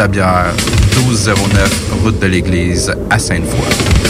Tabière, 1209, route de l'église à Sainte-Foy.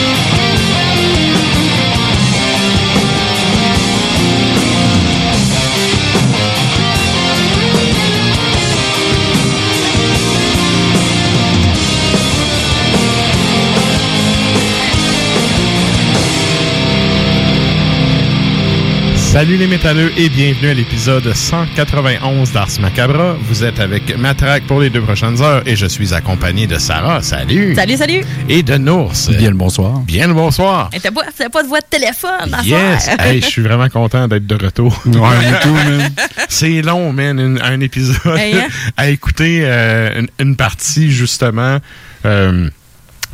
Salut les métalleux et bienvenue à l'épisode 191 d'Ars Macabra. Vous êtes avec Matraque pour les deux prochaines heures et je suis accompagné de Sarah. Salut! Salut, salut! Et de Nours. Bien le bonsoir. Bien le bonsoir. Et t'as pas, pas de voix de téléphone à Yes! faire. Hey, je suis vraiment content d'être de retour. Ouais. C'est long, man, un épisode Hey, hein? à écouter euh, une, une partie, justement. euh,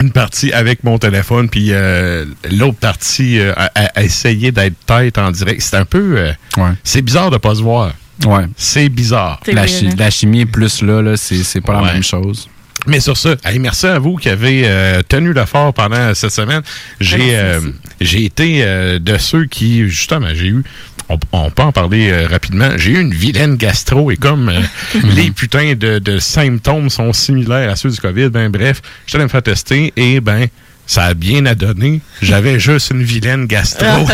une partie avec mon téléphone, puis euh, l'autre partie euh, à, à essayer d'être tête en direct. C'est un peu... euh, Ouais. c'est bizarre de pas se voir. Ouais. C'est bizarre. C'est La, chi- hein? la chimie plus là, là c'est c'est pas Ouais. la même chose. Mais sur ça, hey, merci à vous qui avez euh, tenu le fort pendant cette semaine. J'ai Merci, euh, merci. j'ai été euh, de ceux qui, justement, j'ai eu, on, on peut en parler euh, rapidement, j'ai eu une vilaine gastro et comme euh, les putains de, de symptômes sont similaires à ceux du COVID, ben bref, je allé me faire tester et ben ça a bien à donner. J'avais juste une vilaine gastro. Ah!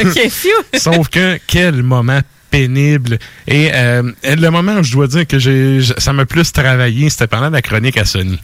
Sauf que quel moment pénible. Et euh, le moment où je dois dire que j'ai ça m'a plus travaillé, c'était pendant la chronique à Sony.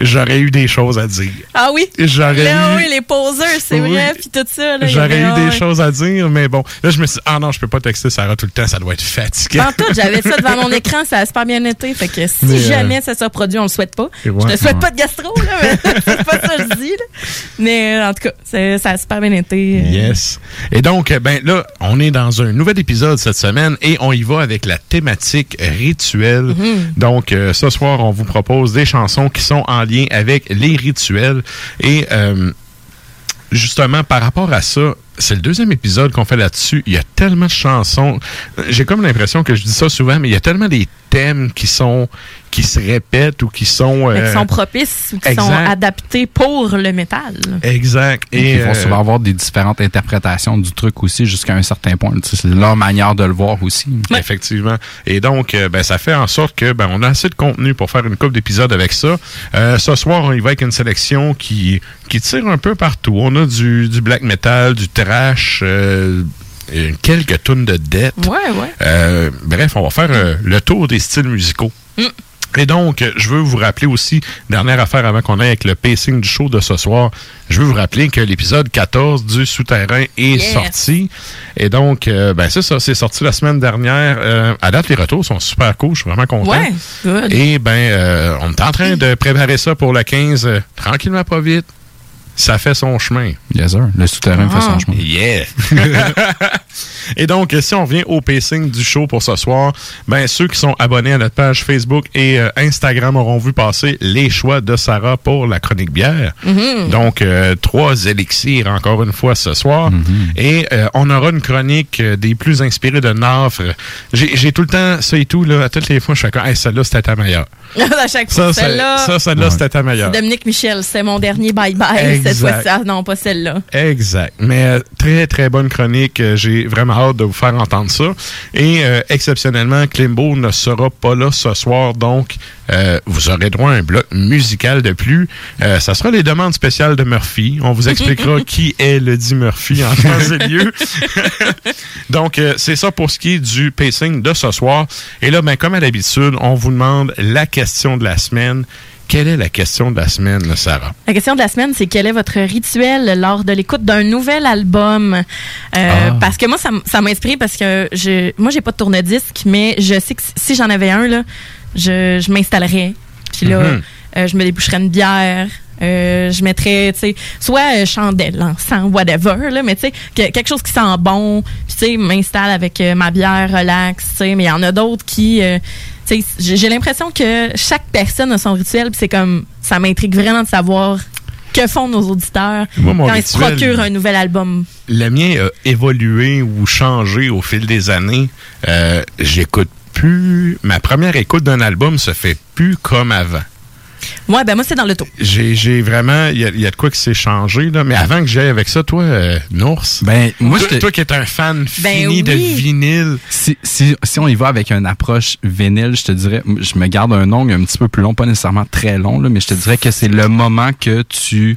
J'aurais eu des choses à dire. Ah oui? J'aurais Là, eu, oui, les poseurs, c'est Oui. vrai, puis tout ça. j'aurais eu ah, des ouais. choses à dire, mais bon. Là, je me suis dit, ah non, je peux pas texter Sarah tout le temps, ça doit être fatigant. En tout, j'avais ça devant mon écran, ça a super bien été. Fait que si Mais, euh, jamais ça se reproduit, on le souhaite pas. Ouais, je te souhaite ouais. pas de gastro, là, mais c'est pas ça que je dis. là. Mais euh, en tout cas, ça a super bien été. euh. Yes. Et donc, euh, ben là, on est dans un nouvel épisode cette semaine et on y va avec la thématique rituelle. Donc, euh, ce soir, on vous propose des chansons qui sont en lien avec les rituels. Et euh, justement, par rapport à ça, c'est le deuxième épisode qu'on fait là-dessus. Il y a tellement de chansons. J'ai comme l'impression que je dis ça souvent, mais il y a tellement des thèmes qui sont qui se répètent ou qui sont euh, sont propices ou qui sont adaptés pour le métal. exact. Et ils vont euh, souvent avoir des différentes interprétations du truc aussi jusqu'à un certain point. C'est leur manière de le voir aussi. Ouais. Effectivement. Et donc, euh, ben, ça fait en sorte que ben, on a assez de contenu pour faire une couple d'épisodes avec ça. Euh, ce soir, on y va avec une sélection qui, qui tire un peu partout. On a du, du black metal, du euh, quelques tonnes de dette. Ouais, ouais. Euh, bref, on va faire euh, le tour des styles musicaux. Mm. Et donc, je veux vous rappeler aussi, dernière affaire avant qu'on aille avec le pacing du show de ce soir, je veux vous rappeler que l'épisode 14 du Souterrain est sorti. Et donc, euh, ben c'est ça, c'est sorti la semaine dernière. Euh, à date, les retours sont super cool, je suis vraiment content. Ouais, good. Et ben, euh, on est en train de préparer ça pour le 15, euh, tranquillement, pas vite. Ça fait son chemin. Yes, sir. Le souterrain fait Ah. son chemin. Yeah! et donc, si on vient au pacing du show pour ce soir, ben ceux qui sont abonnés à notre page Facebook et euh, Instagram auront vu passer les choix de Sarah pour la chronique bière. Donc, euh, trois élixirs encore une fois ce soir. Et euh, on aura une chronique euh, des plus inspirées de Nafre. J'ai tout le temps ça et tout, là, à toutes les fois, je suis comme, hey, celle-là, c'était ta meilleure. à chaque Ça, fois, ça, celle-là. ça, celle-là, c'était ta meilleure. Dominique Michel, c'est mon dernier bye-bye cette Exact. fois-ci. Ah, non, pas celle-là. Exact. Mais euh, très, très bonne chronique. Euh, J'ai vraiment hâte de vous faire entendre ça. Et euh, exceptionnellement, Klimbo ne sera pas là ce soir, donc euh, vous aurez droit à un bloc musical de plus. Euh, ça sera les demandes spéciales de Murphy. On vous expliquera qui est le dit Murphy en temps et lieu. donc, euh, c'est ça pour ce qui est du pacing de ce soir. Et là, ben, comme à l'habitude, on vous demande la question de la semaine. Quelle est la question de la semaine, Sarah? La question de la semaine, c'est quel est votre rituel lors de l'écoute d'un nouvel album? Euh, Ah. Parce que moi, ça, m'a inspiré parce que je, moi, j'ai pas de tourne-disque, mais je sais que si- si j'en avais un, là, je, je m'installerais. Puis là, Mhm. euh, je me déboucherais une bière. euh, je mettrais, tu sais, soit euh, chandelle, encens, whatever, là, mais tu sais, que- quelque chose qui sent bon. Puis, tu sais, m'installe avec euh, ma bière, relax, tu sais. Mais il y en a d'autres qui, tu sais, j'ai l'impression que chaque personne a son rituel. Puis c'est comme, ça m'intrigue vraiment de savoir que font nos auditeurs Moi, quand ils se procurent un nouvel album. le mien a évolué ou changé au fil des années. J'écoute plus. Ma première écoute d'un album se fait plus comme avant. Ouais, ben moi, c'est dans le taux. J'ai j'ai vraiment. Il y, a- il y a de quoi qui s'est changé, là. Mais avant que j'aille avec ça, toi, euh, Nours. Ben, moi, toi, toi qui es un fan Ben fini de vinyle. si, si, si on y va avec une approche vinyle, je te dirais, je me garde un ongle un petit peu plus long, pas nécessairement très long, là, mais je te dirais que c'est le moment que tu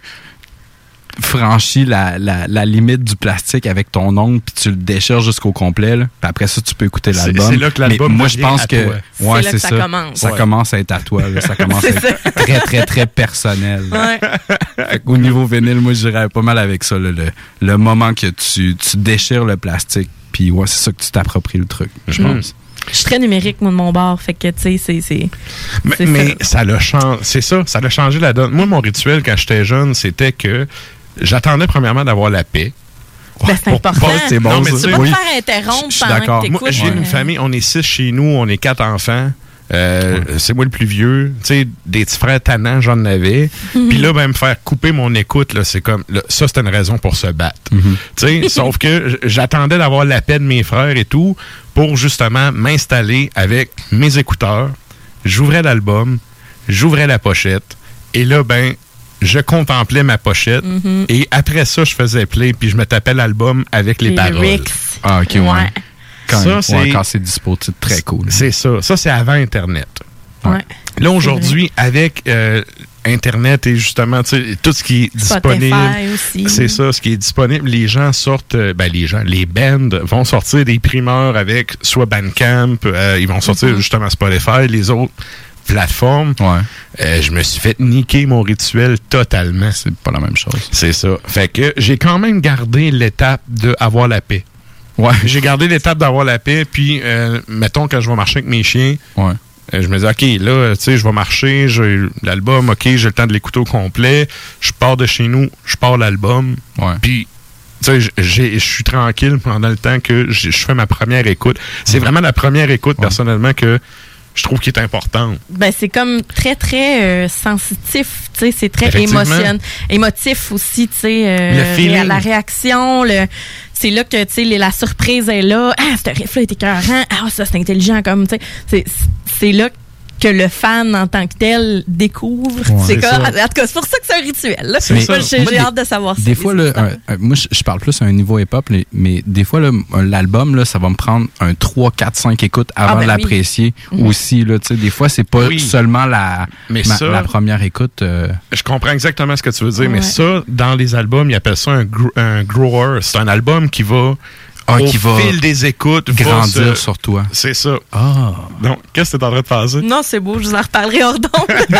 franchis la, la, la limite du plastique avec ton ongle puis tu le déchires jusqu'au complet là. Puis après ça tu peux écouter l'album c'est là que l'album moi je pense à que toi. ouais C'est ça ça commence. ça Ouais. commence à être à toi là. ça commence à être très très très personnel Ouais. Qu'au niveau vinyle, moi, je dirais pas mal avec ça. là, le, le moment que tu, tu déchires le plastique, puis ouais, c'est ça que tu t'appropries le truc, je Mm. pense. Je suis très numérique, moi, de mon bord. Fait que, tu sais, c'est- c'est. Mais, C'est mais ça l'a changé. C'est ça, ça l'a changé la donne. Moi, mon rituel quand j'étais jeune, c'était que j'attendais premièrement d'avoir la paix. Ben, c'est Pour important. c'est bon, Non, mais tu peux pas Oui. te faire interrompre Je suis pendant d'accord. que Moi, j'ai une famille, on est six chez nous, on est quatre enfants. Euh, C'est moi le plus vieux. Tu sais, des petits frères tannants, j'en avais. Puis là, ben, me faire couper mon écoute, là, c'est comme. là, ça, c'était une raison pour se battre. Tu sais, sauf que j'attendais d'avoir la paix de mes frères et tout pour justement m'installer avec mes écouteurs. J'ouvrais l'album, j'ouvrais la pochette. Et là, ben, je contemplais ma pochette. Et après ça, je faisais play, puis je me tapais l'album avec les, les paroles. Ah, ok, ouais. Quand, Ça, ouais, c'est- quand c'est dispo, c'est très cool. C'est ça. Ça, c'est avant Internet. Ouais. Là, aujourd'hui, avec euh, Internet et justement, tu sais, tout ce qui est disponible. C'est ça, ce qui est disponible. Les gens sortent, euh, ben les gens, les bands vont sortir des primeurs avec soit Bandcamp, euh, ils vont sortir justement Spotify, les autres plateformes. Ouais, Euh, je me suis fait niquer mon rituel totalement. c'est pas la même chose. C'est ça. Fait que j'ai quand même gardé l'étape de avoir la paix. Ouais, J'ai gardé l'étape d'avoir la paix, puis euh, mettons quand je vais marcher avec mes chiens, ouais. euh, je me dis, OK, là, tu sais, je vais marcher, j'ai l'album, OK, j'ai le temps de l'écouter au complet. Je pars de chez nous, je pars l'album. Ouais. Puis, tu sais, je suis tranquille pendant le temps que je fais ma première écoute. C'est vraiment la première écoute, Ouais. personnellement, que je trouve qui est importante. Ben, c'est comme très, très euh, sensitif, tu sais, c'est très émotion, émotif aussi, tu sais. euh, ré- La réaction, le, c'est là que, tu sais, la surprise est là. Ah, ce riff-là est écœurant. Ah, ça, c'est intelligent, comme, tu sais. C'est- C'est là que le fan en tant que tel découvre. Ouais, c'est en tout cas, c'est pour ça que c'est un rituel. là. C'est Moi, ça. j'ai Moi, j'ai des- hâte de savoir ça. Des fois, là, un- un- moi, je parle plus à un niveau hip-hop, mais des fois, l'album, là, ça va me prendre un 3, 4, 5 écoutes avant Ah, ben de oui. l'apprécier Mhm. aussi. Là, tu sais, des fois, c'est pas Oui. seulement la, Mais ma- ça- la première écoute. euh, Je comprends exactement ce que tu veux dire, mais ça, dans les albums, ils appellent ça un, gro- un grower. C'est un album qui va Ah, au qui va fil des écoutes, va Grandir se- sur toi. C'est ça. Ah. Donc, qu'est-ce que tu es en train de faire ça? Non, c'est beau, je vous en reparlerai hors d'onde.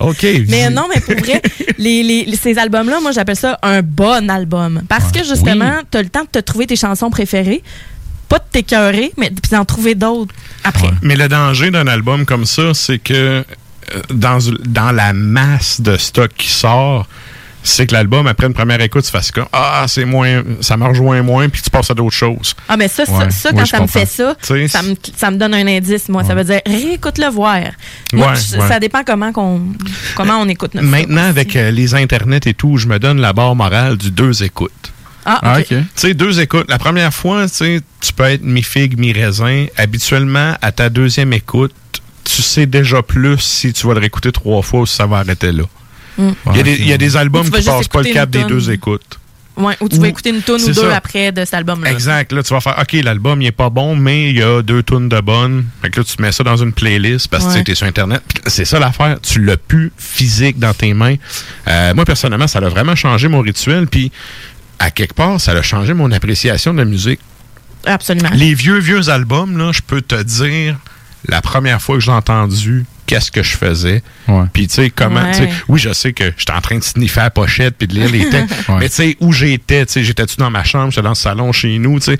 OK. Mais non, mais pour vrai, les, les- ces albums-là, moi, j'appelle ça un bon album. Parce que justement, tu as le temps de te trouver tes chansons préférées, pas de t'écœurer, mais puis d'en trouver d'autres après. Mais le danger d'un album comme ça, c'est que euh, dans, dans la masse de stock qui sort, c'est que l'album, après une première écoute, tu fasses comme Ah, c'est moins, ça me rejoint moins, puis tu passes à d'autres choses. Ah, mais ça, ça, Ouais. ça, quand ça me fait ça, ça me, ça me donne un indice, moi. Ça veut dire, réécoute-le voir. Moi, je-. Ça dépend comment, qu'on, comment on écoute notre Maintenant, avec euh, les internets et tout, je me donne la barre morale du deux écoutes. Ah, Ah, ok. Tu sais, deux écoutes. La première fois, tu peux être mi-figue, mi-raisin. Habituellement, à ta deuxième écoute, tu sais déjà plus si tu vas le réécouter trois fois ou si ça va arrêter là. Il y, a des- il y a des albums qui passent pas le cap des deux écoutes. Ouais, ou tu vas Ou- écouter une tune ou deux ça. après de cet album-là. Exact. Là, tu vas faire, OK, l'album, il est pas bon, mais il y a deux tunes de bonnes. Fait que là, tu mets ça dans une playlist parce que tu es sur Internet. C'est ça l'affaire. Tu l'as plus physique dans tes mains. Euh, moi, personnellement, ça a vraiment changé mon rituel. Puis, à quelque part, ça a changé mon appréciation de la musique. Absolument. Les vieux, vieux albums, là, je peux te dire, la première fois que j'ai entendu qu'est-ce que je faisais. Ouais. Puis, tu sais, comment. Ouais. tu Oui, je sais que j'étais en train de sniffer la pochette puis de lire les textes. Ouais. Mais, tu sais, où j'étais, tu sais, j'étais-tu dans ma chambre, j'étais dans le salon chez nous, tu sais.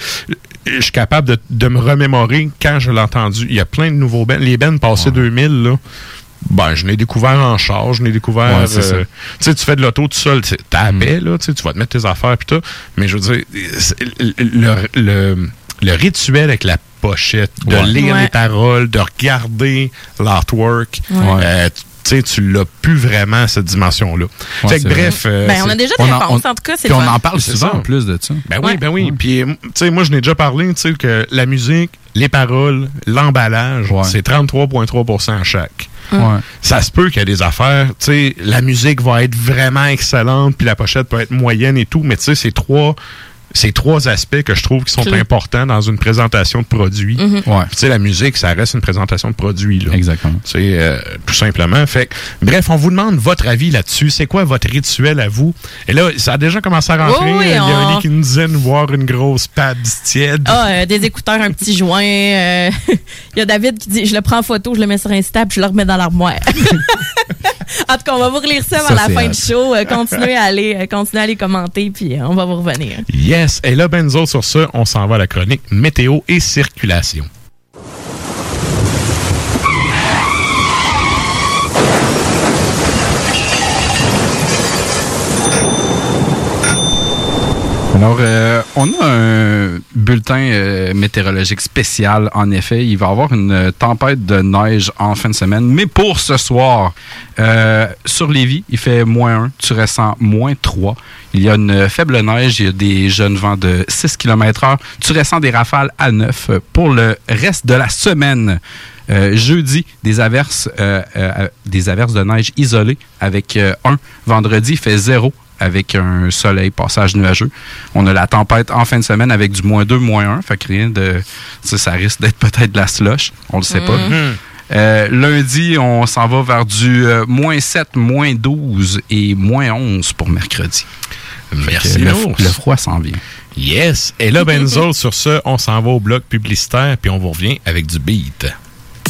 Je suis capable de, de me remémorer quand je l'ai entendu. Il y a plein de nouveaux bands. Les bands passés 2000, là. Ben, je l'ai découvert en charge, je l'ai découvert. Ouais, euh, tu sais, tu fais de l'auto tout seul, tu sais, t'as la paix, là, tu tu vas te mettre tes affaires puis tout. Mais je veux dire, le, le rituel avec la pochette, de Ouais. lire Ouais. les paroles, de regarder l'artwork, Ouais. euh, tu sais, tu l'as plus vraiment cette dimension-là. Ouais, fait que c'est bref. euh, Ben, on a c'est- déjà des on en- réponses. on- en tout cas, Puis on en parle souvent ça. en plus de ça. Ben oui, Ouais. ben oui. Puis, euh, tu sais, moi, je n'ai déjà parlé, tu sais, que la musique, les paroles, l'emballage, Ouais. c'est 33,3 chaque. Ouais. Ça se peut qu'il y ait des affaires, tu sais, la musique va être vraiment excellente, puis la pochette peut être moyenne et tout, mais tu sais, c'est trois, c'est trois aspects que je trouve qui sont Clé. importants dans une présentation de produit. Mhm. Ouais. Tu sais, la musique, ça reste une présentation de produit, là. Exactement. C'est euh, tout simplement. Fait que, bref, on vous demande votre avis là-dessus. C'est quoi votre rituel à vous? Et là, ça a déjà commencé à rentrer. Oui, oui, Il y a un on- lit qui nous disait voir une grosse pad tiède. Ah, euh, des écouteurs, un petit joint. euh, Il y a David qui dit Je le prends en photo, je le mets sur Insta, puis je le remets dans l'armoire. en tout cas, on va vous relire ça Ça, avant la c'est fin du show. Continuez, à aller, continuez à aller commenter, puis on va vous revenir. Yes. Et là, Benzo, sur ça, on s'en va à la chronique météo et circulation. Alors, euh, on a un bulletin euh, météorologique spécial, en effet. Il va y avoir une tempête de neige en fin de semaine. Mais pour ce soir, euh, sur Lévis, il fait moins 1, tu ressens moins 3. Il y a une faible neige, il y a des jeunes vents de 6 km heure. Tu ressens des rafales à 9. Pour le reste de la semaine, euh, jeudi, des averses, euh, euh, des averses de neige isolées avec 1. Vendredi, il fait 0 avec un soleil, passage nuageux. On a la tempête en fin de semaine avec du moins 2, moins 1. Fait que rien de. Ça, ça risque d'être peut-être de la slush. On le sait pas. Euh, lundi, on s'en va vers du euh, moins 7, moins 12 et moins 11 pour mercredi. Merci, le, le froid s'en vient. Yes. Et là, Benzo, sur ce, on s'en va au bloc publicitaire, puis on vous revient avec du beat.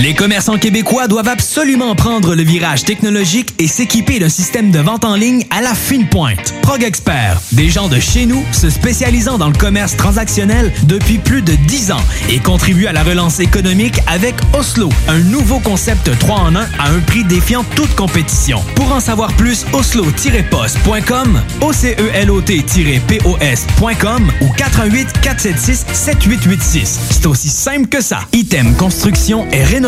Les commerçants québécois doivent absolument prendre le virage technologique et s'équiper d'un système de vente en ligne à la fine pointe. Prog Expert, des gens de chez nous se spécialisant dans le commerce transactionnel depuis plus de 10 ans et contribuent à la relance économique avec Oslo, un nouveau concept 3 en 1 à un prix défiant toute compétition. Pour en savoir plus, oslo-post.com, ocelot-pos.com ou 418 476 7886. C'est aussi simple que ça. Item Construction et Rénovation.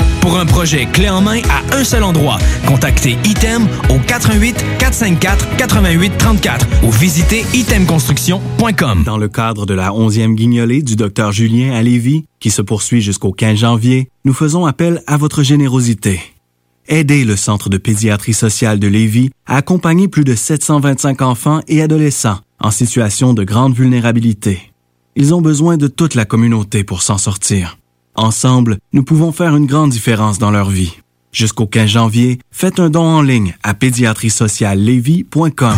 Pour un projet clé en main à un seul endroit, contactez ITEM au 88 454 88 34 ou visitez itemconstruction.com. Dans le cadre de la 11e guignolée du Dr Julien à Lévis, qui se poursuit jusqu'au 15 janvier, nous faisons appel à votre générosité. Aidez le Centre de pédiatrie sociale de Lévis à accompagner plus de 725 enfants et adolescents en situation de grande vulnérabilité. Ils ont besoin de toute la communauté pour s'en sortir. Ensemble, nous pouvons faire une grande différence dans leur vie. Jusqu'au 15 janvier, faites un don en ligne à pédiatriesociallevy.com.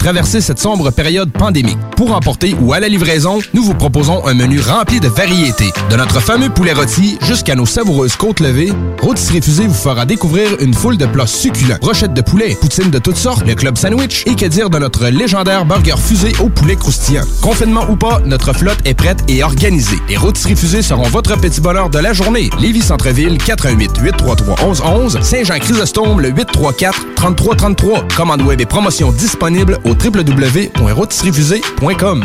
traverser cette sombre période pandémique. Pour emporter ou à la livraison, nous vous proposons un menu rempli de variétés. De notre fameux poulet rôti jusqu'à nos savoureuses côtes levées, Routes Refusées vous fera découvrir une foule de plats succulents. Brochettes de poulet, poutines de toutes sortes, le club sandwich et que dire de notre légendaire burger fusé au poulet croustillant. Confinement ou pas, notre flotte est prête et organisée. Les Routes Refusées seront votre petit bonheur de la journée. Lévis Centreville, 88 833 1111 Saint-Jean-Chrysostome, le 834 3333. Commande web et promotion disponible au www.rôtisseriefusée.com.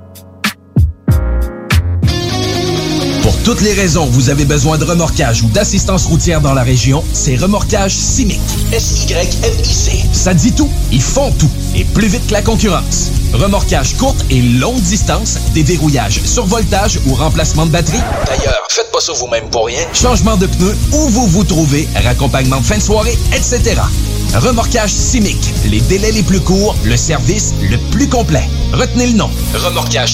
Pour toutes les raisons vous avez besoin de remorquage ou d'assistance routière dans la région, c'est Remorquage Simic. S-Y-M-I-C. Ça dit tout. Ils font tout. Et plus vite que la concurrence. Remorquage courte et longue distance, déverrouillage, survoltage ou remplacement de batterie. D'ailleurs, faites pas ça vous-même pour rien. Changement de pneus, où vous vous trouvez, raccompagnement de fin de soirée, etc. Remorquage Simic. Les délais les plus courts, le service le plus complet. Retenez le nom. Remorquage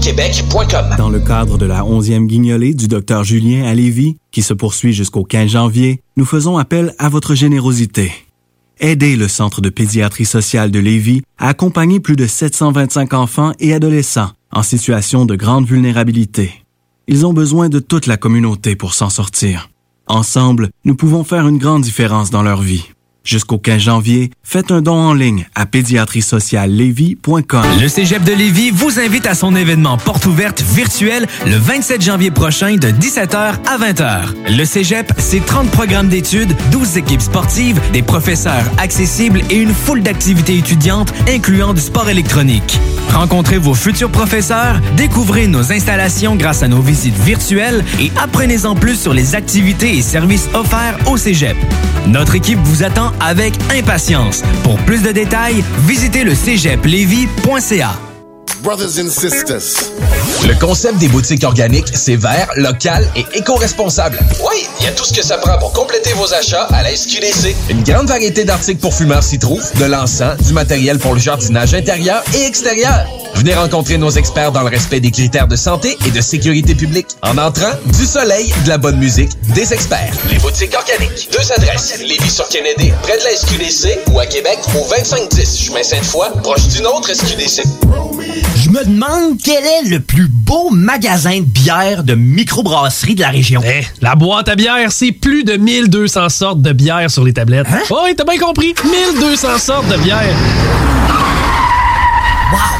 Québec.com. Dans le cadre de la 11e du Dr Julien à Lévis, qui se poursuit jusqu'au 15 janvier, nous faisons appel à votre générosité. Aidez le Centre de pédiatrie sociale de Lévis à accompagner plus de 725 enfants et adolescents en situation de grande vulnérabilité. Ils ont besoin de toute la communauté pour s'en sortir. Ensemble, nous pouvons faire une grande différence dans leur vie. Jusqu'au 15 janvier, faites un don en ligne à pédiatriesociallevy.com. Le Cégep de Lévis vous invite à son événement porte ouverte virtuel le 27 janvier prochain de 17h à 20h. Le Cégep, c'est 30 programmes d'études, 12 équipes sportives, des professeurs accessibles et une foule d'activités étudiantes incluant du sport électronique. Rencontrez vos futurs professeurs, découvrez nos installations grâce à nos visites virtuelles et apprenez-en plus sur les activités et services offerts au Cégep. Notre équipe vous attend avec impatience. Pour plus de détails, visitez le cégeplevy.ca. Brothers and sisters. Le concept des boutiques organiques, c'est vert, local et éco-responsable. Oui, il y a tout ce que ça prend pour compléter vos achats à la SQDC. Une grande variété d'articles pour fumeurs s'y trouve, de l'encens, du matériel pour le jardinage intérieur et extérieur. Venez rencontrer nos experts dans le respect des critères de santé et de sécurité publique. En entrant, du soleil, de la bonne musique, des experts. Les boutiques organiques. Deux adresses. Lévis-sur-Kennedy, près de la SQDC ou à Québec au 2510 chemin Sainte-Foy, proche d'une autre SQDC. Je me demande quel est le plus beau magasin de bière de microbrasserie de la région. Eh, la boîte à bière, c'est plus de 1200 sortes de bière sur les tablettes. Hein? Oui, t'as bien compris. 1200 sortes de bière. Wow!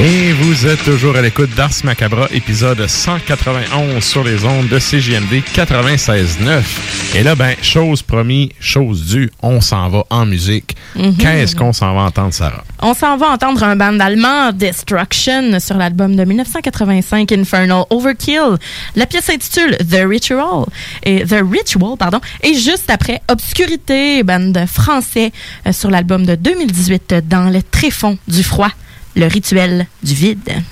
Et vous êtes toujours à l'écoute d'Ars Macabra, épisode 191 sur les ondes de CJMD 96.9. Et là, ben, chose promis, chose due, on s'en va en musique. Mhm. Qu'est-ce qu'on s'en va entendre, Sarah? On s'en va entendre un band allemand, Destruction, sur l'album de 1985, Infernal Overkill. La pièce s'intitule The Ritual. Et The Ritual, pardon. Et juste après, Obscurité, band français, euh, sur l'album de 2018, Dans le tréfonds du froid. Le rituel du vide.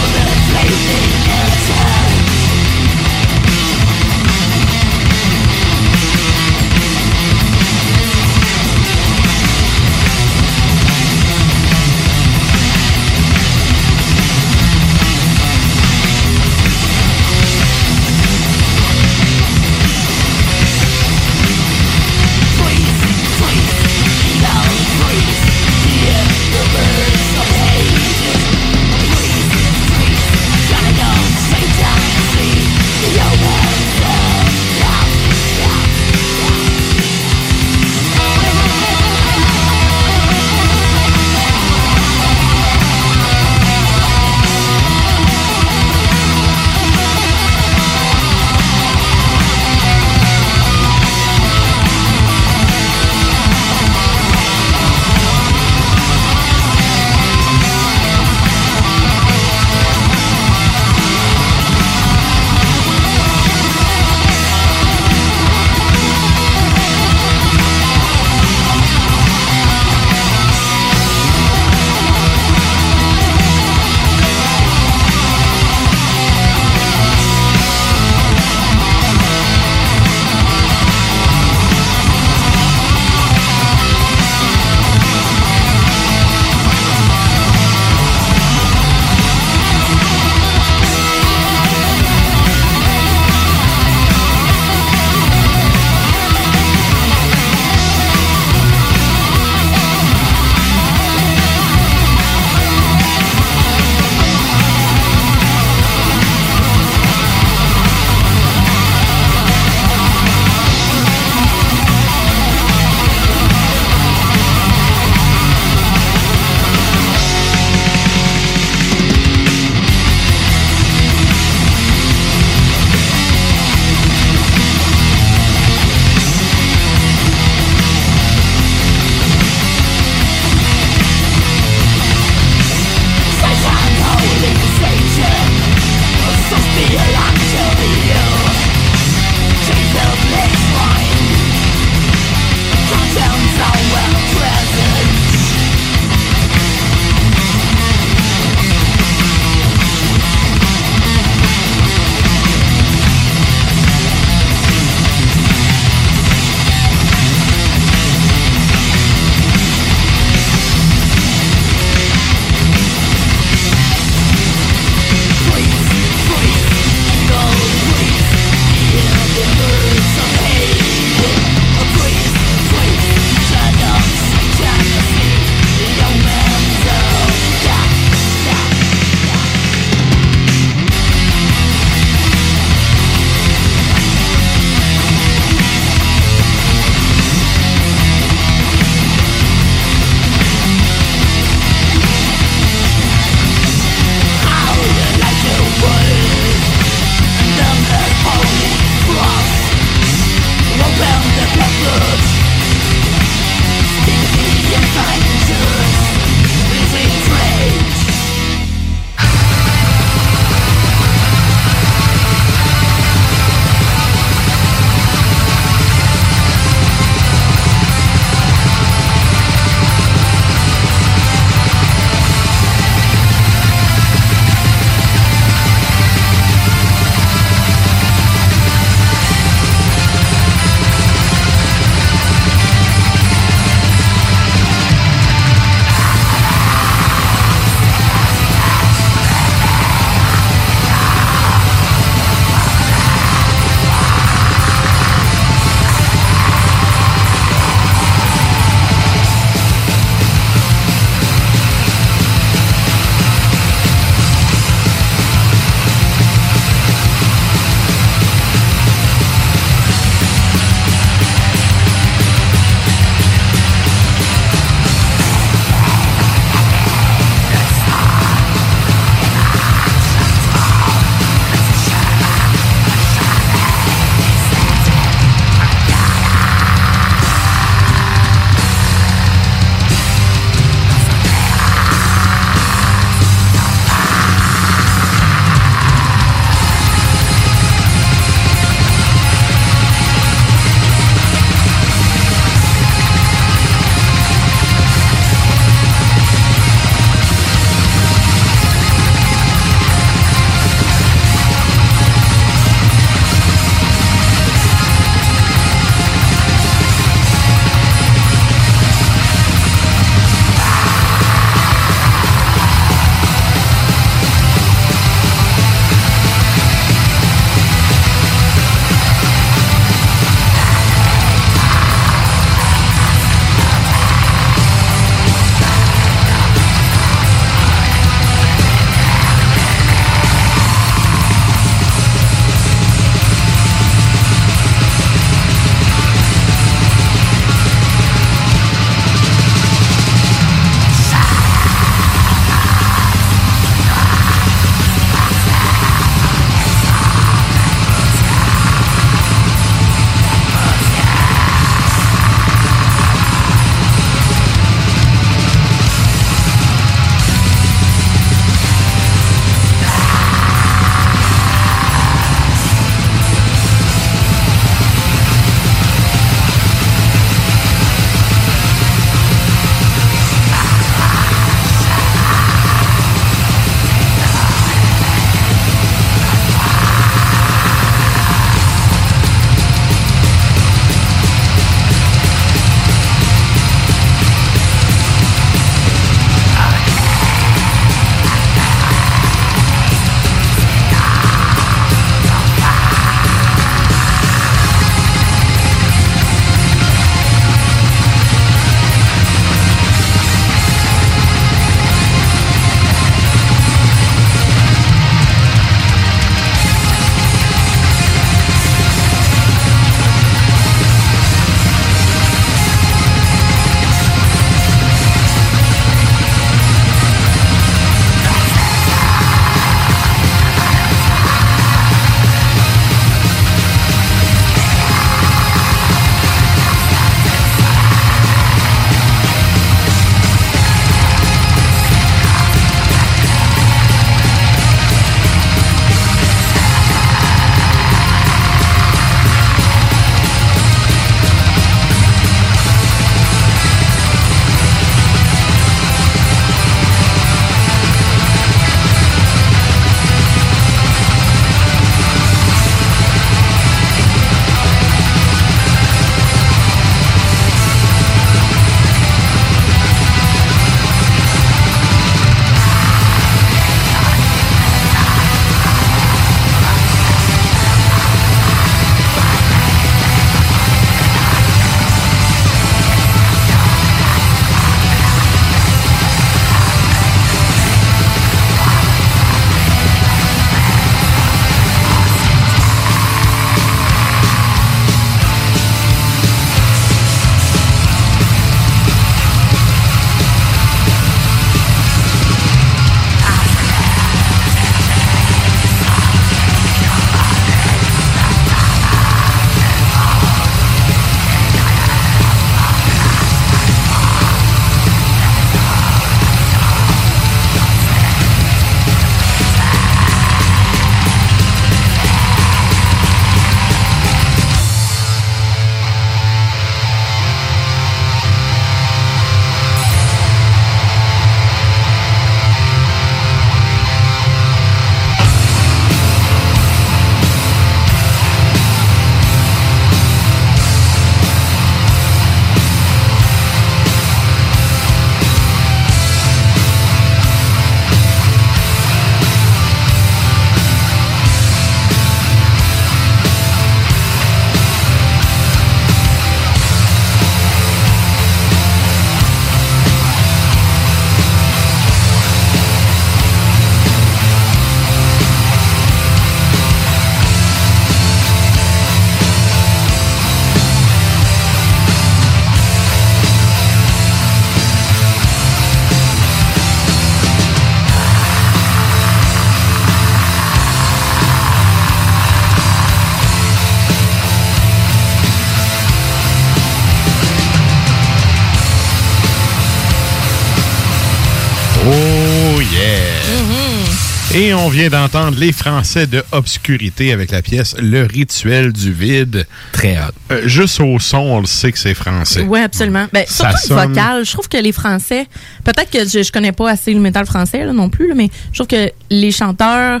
On vient d'entendre les Français de Obscurité avec la pièce Le rituel du vide. Très hot. Euh, juste au son, on le sait que c'est français. Oui, absolument. Ben, Ça surtout le vocal. Je trouve que les Français, peut-être que je, je connais pas assez le métal français là, non plus, là, mais je trouve que les chanteurs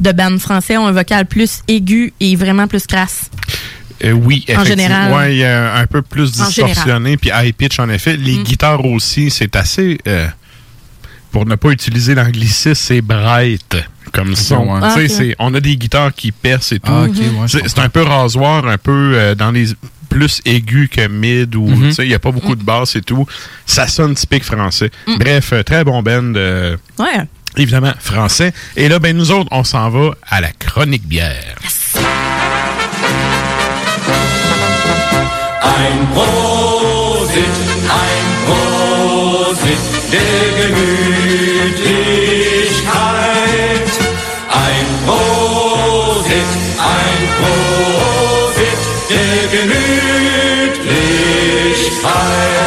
de bandes français ont un vocal plus aigu et vraiment plus crasse. Euh, oui, En effectivement. général. Ouais, un peu plus distorsionné, puis high pitch en effet. Les Mm. guitares aussi, c'est assez. Pour ne pas utiliser l'anglicisme, c'est bright comme son. ouais. Tu sais, Ah, c'est- on a des guitares qui percent et tout. Ah, ouais, c'est c'est un peu rasoir, un peu euh, dans les plus aigus que mid ou tu sais, il n'y a pas beaucoup de basse et tout. Ça sonne typique français. Bref, euh, très bon band. euh, Ouais. évidemment français. Et là, ben nous autres, on s'en va à la chronique bière. Ein Prosit, ein Prosit der Gemütlichkeit. Ein Prosit, ein Prosit der Gemütlichkeit.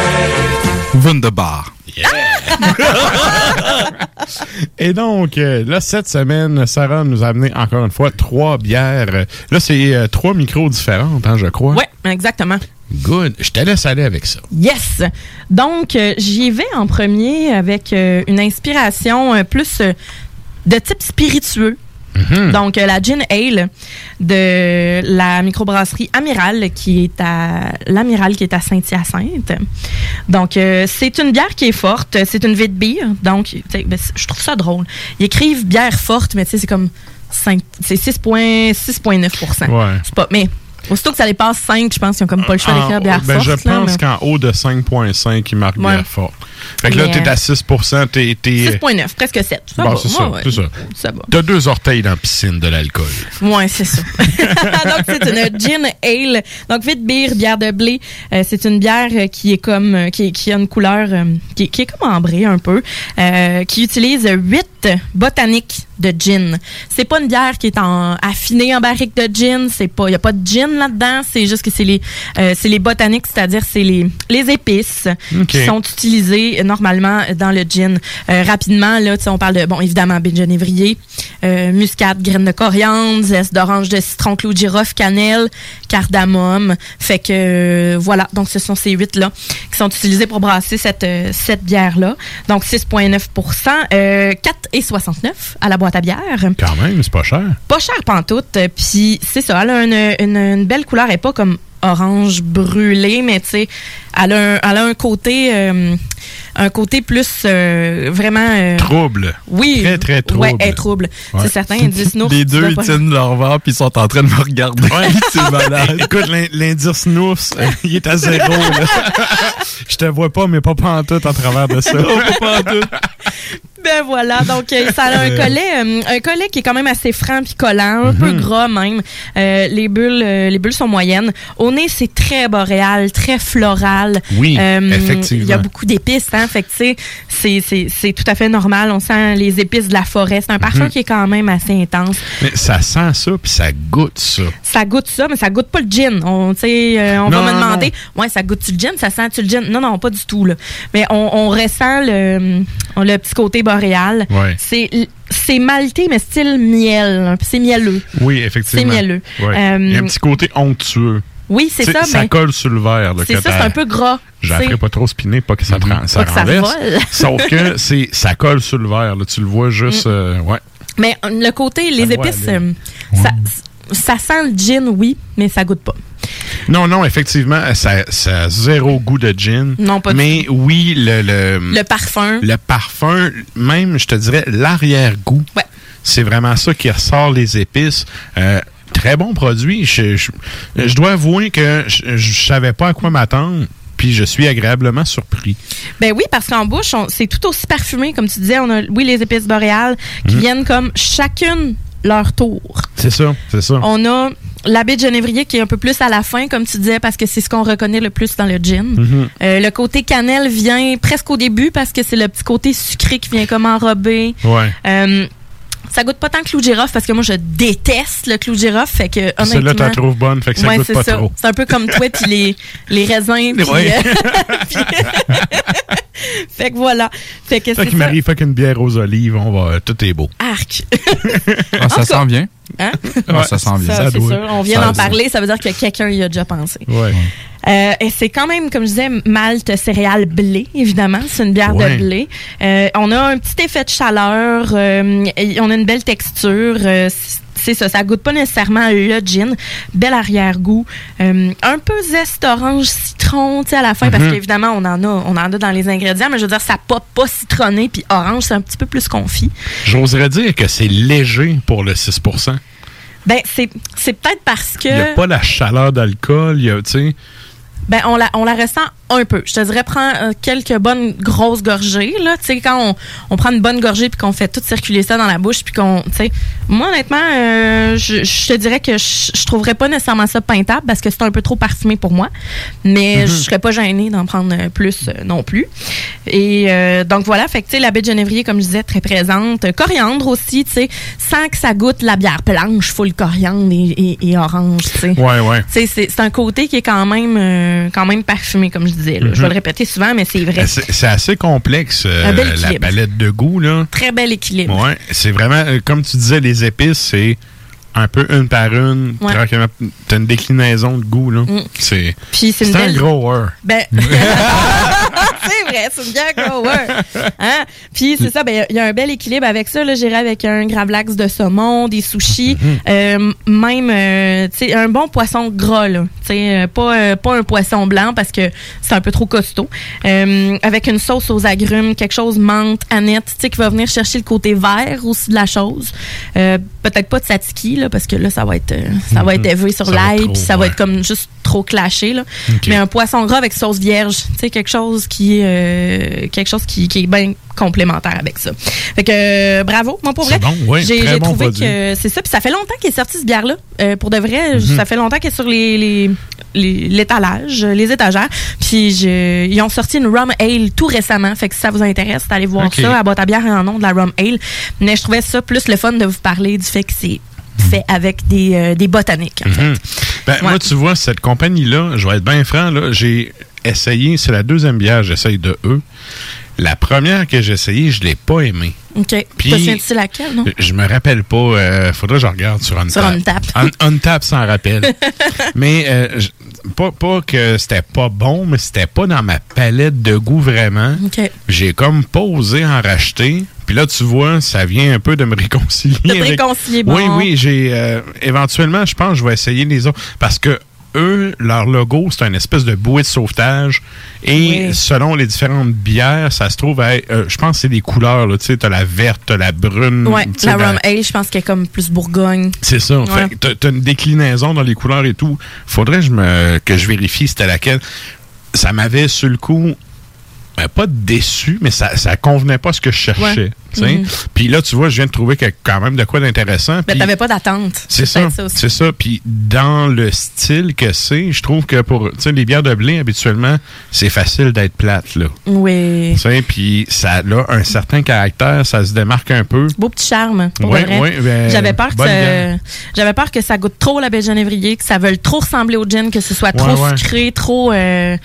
Wunderbar. Et donc, euh, là, cette semaine, Sarah nous a amené encore une fois trois bières. Là, c'est euh, trois micros différentes, hein, je crois. Ouais, exactement. Good. Je te laisse aller avec ça. Yes! Donc, euh, j'y vais en premier avec euh, une inspiration euh, plus euh, de type spiritueux. Donc, euh, la Gin Ale de la microbrasserie Amiral, qui est à l'Amiral, qui est à Saint-Hyacinthe. Donc, euh, c'est une bière qui est forte. C'est une vide bière. Donc, ben, je trouve ça drôle. Ils écrivent bière forte, mais tu sais, c'est comme 5, c'est 6,9 6,9 Ouais. C'est pas, mais aussitôt que ça dépasse 5, je pense qu'ils ont comme pas le choix d'écrire bière ben, forte. je pense qu'en haut de 5.5, il marque Ouais. bière forte. Fait que là, t'es à 6 t'es... t'es- 6,9, presque 7. Ça Bon, c'est ça, ouais, ça. Ça va. T'as deux orteils dans la piscine de l'alcool. Ouais, c'est ça. Donc, c'est une gin ale. Donc, vite beer, bière de blé. Euh, c'est une bière euh, qui est comme, euh, qui, qui a une couleur, euh, qui, qui est comme ambrée un peu, euh, qui utilise huit botaniques de gin. C'est pas une bière qui est en, affinée en barrique de gin. C'est pas, y a pas de gin là-dedans. C'est juste que c'est les, c'est les botaniques, c'est-à-dire c'est les, les épices qui sont utilisées euh, normalement dans le gin. Euh, rapidement, là, on parle de, bon, évidemment, genévrier, euh, muscade, graines de coriandre, zeste d'orange de citron, clou de girofle, cannelle, cardamome. Fait que, euh, voilà. Donc, ce sont ces huit-là qui sont utilisés pour brasser cette, cette bière-là. Donc, 6,9% euh, 4,69 à la boîte à bière. Quand même, c'est pas cher. Pas cher pantoute. Puis c'est ça, elle a une, une- une belle couleur. Elle est pas comme orange brûlé, mais tu sais, elle, a un- elle a un côté, euh, un côté plus euh, vraiment. euh, Trouble. oui. Très, très trouble. Ouais, est trouble. Ouais. C'est certain, ils disent nous. Les deux, ils tiennent leur verre puis ils sont en train de me regarder. c'est malade. Écoute, l'in- l'indice nous, il est à zéro. là. Je te vois pas, mais pas pantoute à travers de ça. Ben voilà, donc euh, ça a un collet, euh, un collet qui est quand même assez franc puis collant, un peu Mhm. gras même. Euh, les bulles, euh, les bulles sont moyennes. Au nez, c'est très boréal, très floral. Oui, Euh, effectivement. Il y a beaucoup d'épices, hein. Fait que tu sais, c'est c'est c'est tout à fait normal. On sent les épices de la forêt. C'est un parfum Mhm. qui est quand même assez intense. Mais ça sent ça, puis ça goûte ça. Ça goûte ça, mais ça goûte pas le gin. On, tu sais, on Non, va me non, demander, ouais, ça goûte-tu le gin? Ça sent-tu le gin? Non, non, pas du tout, là. Mais on, on ressent le, le petit côté boréal. Ouais. C'est, c'est malté, mais style miel. hein, C'est mielleux. Oui, effectivement. C'est mielleux. Ouais. Euh, Il y a un petit côté onctueux. Oui, c'est ça, Ça mais colle sur le verre. c'est ça, c'est un peu gras. Ferai pas trop spinner, pas que ça, ça Pas que ça vole. Sauf que c'est, ça colle sur le verre. là. Tu le vois juste. Mm. euh, ouais. Mais le côté, les épices, euh, ça, ça sent le gin, oui, mais ça goûte pas. Non, non, effectivement, ça, ça a zéro goût de gin. Non, pas du Mais oui, le, le, Le parfum. le parfum, même, je te dirais, l'arrière-goût. Ouais. C'est vraiment ça qui ressort les épices. Euh, très bon produit. Je, je, je dois avouer que je, je savais pas à quoi m'attendre. Puis je suis agréablement surpris. Ben oui, parce qu'en bouche, c'est tout aussi parfumé, comme tu disais. On a, oui, les épices boréales qui Mhm. viennent comme chacune leur tour. C'est ça, c'est ça. On a la baie de genévrier qui est un peu plus à la fin, comme tu disais, parce que c'est ce qu'on reconnaît le plus dans le gin. Mhm. Euh, le côté cannelle vient presque au début parce que c'est le petit côté sucré qui vient comme enrober. Ouais. Euh, ça goûte pas tant que clou de girofle parce que moi je déteste le clou de girofle fait que honnêtement Celle-là, tu la trouves bonne, fait que ça Ouais, goûte c'est pas ça. trop. C'est un peu comme toi puis les, les raisins. puis, Ouais. euh, puis- fait que voilà. Fait que Fait c'est m'arrive fait qu'une bière aux olives, on va, tout est beau. Arc. Ah, ça sent bien. Hein? Ah, ça sent bien. Ça, c'est sûr. On vient d'en parler, ça veut dire que quelqu'un y a déjà pensé. Ouais. Euh, et c'est quand même, comme je disais, malte céréales blé, évidemment. C'est une bière Ouais. de blé. Euh, on a un petit effet de chaleur. euh, et on a une belle texture. c'est ça, ça goûte pas nécessairement le gin. Bel arrière-goût. Un peu zeste orange citron, tu sais, à la fin, parce Mhm. qu'évidemment, on en a, on en a dans les ingrédients, mais je veux dire, ça pop pas citronné, puis orange, c'est un petit peu plus confit. J'oserais dire que c'est léger pour le 6 Ben, c'est, c'est peut-être parce que. Il n'y a pas la chaleur d'alcool, il y a, tu sais. Ben, on la, on la ressent un peu. Je te dirais, prends euh, quelques bonnes grosses gorgées, là. Tu sais, quand on, on prend une bonne gorgée puis qu'on fait tout circuler ça dans la bouche puis qu'on, tu sais, moi, honnêtement, euh, je, je te dirais que je, je trouverais pas nécessairement ça peintable parce que c'est un peu trop parfumé pour moi. Mais Mhm. je serais pas gênée d'en prendre euh, plus euh, non plus. Et donc voilà, fait que, tu sais, la baie de genévrier, comme je disais, très présente. Coriandre aussi, tu sais, sans que ça goûte la bière blanche, full coriandre et, et, et orange, tu sais. Ouais, ouais. Tu sais, c'est c'est un côté qui est quand même, euh, quand même parfumé, comme je disais. là. Je vais Mhm. le répéter souvent, mais c'est vrai. C'est assez complexe, euh, Un la palette de goût, là. Très bel équilibre. Ouais, c'est vraiment, euh, comme tu disais, les épices, c'est un peu une par une. Ouais. Tranquillement, T'as une déclinaison de goût, là. Mm. C'est Puis c'est une c'est belle... un gros. Ben, c'est une bière grower. Hein? Puis c'est ça, ben il y a un bel équilibre avec ça. Là, j'irais avec un gravlax de saumon, des sushis, euh, même euh, sais un bon poisson gras là. Euh, pas euh, pas un poisson blanc parce que c'est un peu trop costaud. Avec une sauce aux agrumes, quelque chose menthe, aneth, tu sais qui va venir chercher le côté vert aussi de la chose. Peut-être pas de satiki là parce que là ça va être ça va être élevé sur l'ail puis ça va être comme juste trop clashé là. Mais un poisson gras avec sauce vierge, tu sais quelque chose qui euh, quelque chose qui, qui est bien complémentaire avec ça. Fait que euh, bravo, C'est vrai. bon, oui, j'ai bon trouvé que c'est ça puis ça fait longtemps qu'il est sorti ce bière là. pour de vrai, Mhm. ça fait longtemps qu'il est sur les les- les- l'étalage, les étagères. Puis je- ils ont sorti une rum ale tout récemment. Fait que si ça vous intéresse, allez voir ça à boîte à bière et en nom de la rum ale. Mais je trouvais ça plus le fun de vous parler du fait que c'est fait avec des, euh, des botaniques. en fait. Mhm. Ben, Ouais. Moi, tu vois, cette compagnie-là, je vais être bien franc, j'ai essayé, c'est la deuxième bière que j'essaye de eux. La première que j'ai essayée, je l'ai pas aimée. OK. Puis- senti laquelle, non? Je me rappelle pas. euh, faudrait que je regarde sur Untap. Sur Untap. Un, Untap s'en rappelle. mais euh, pas, pas que c'était pas bon, mais c'était pas dans ma palette de goût vraiment. J'ai comme pas osé en racheter. Puis là, tu vois, ça vient un peu de me réconcilier. De avec- réconcilier, bon. Oui, oui. J'ai euh, éventuellement, je pense, que je vais essayer les autres parce que eux, leur logo, c'est une espèce de bouée de sauvetage. Et Oui. selon les différentes bières, ça se trouve, à euh, je pense que c'est des couleurs. Tu sais, t'as la verte, t'as la brune. Sais, la rum ale, je pense qu'elle est comme plus Bourgogne. c'est ça. Ouais. Fait t'as une déclinaison dans les couleurs et tout. Faudrait que je, me, que je vérifie c'était laquelle. Ça m'avait, sur le coup, ben, pas déçu, mais ça, ça convenait pas à ce que je cherchais. Mhm. Puis là, tu vois, je viens de trouver quand même de quoi d'intéressant. Mais puis- t'avais pas d'attente. c'est ça, c'est ça. Puis dans le style que c'est, je trouve que pour les bières de blé, habituellement, c'est facile d'être plate. Là. Oui. Puis ça a un certain caractère, ça se démarque un peu. Beau petit charme. de vrai. ouais, ben, j'avais peur peur que ça goûte trop la baie genévrier, que ça veuille trop ressembler au gin, que ce soit trop ouais. sucré, trop. euh,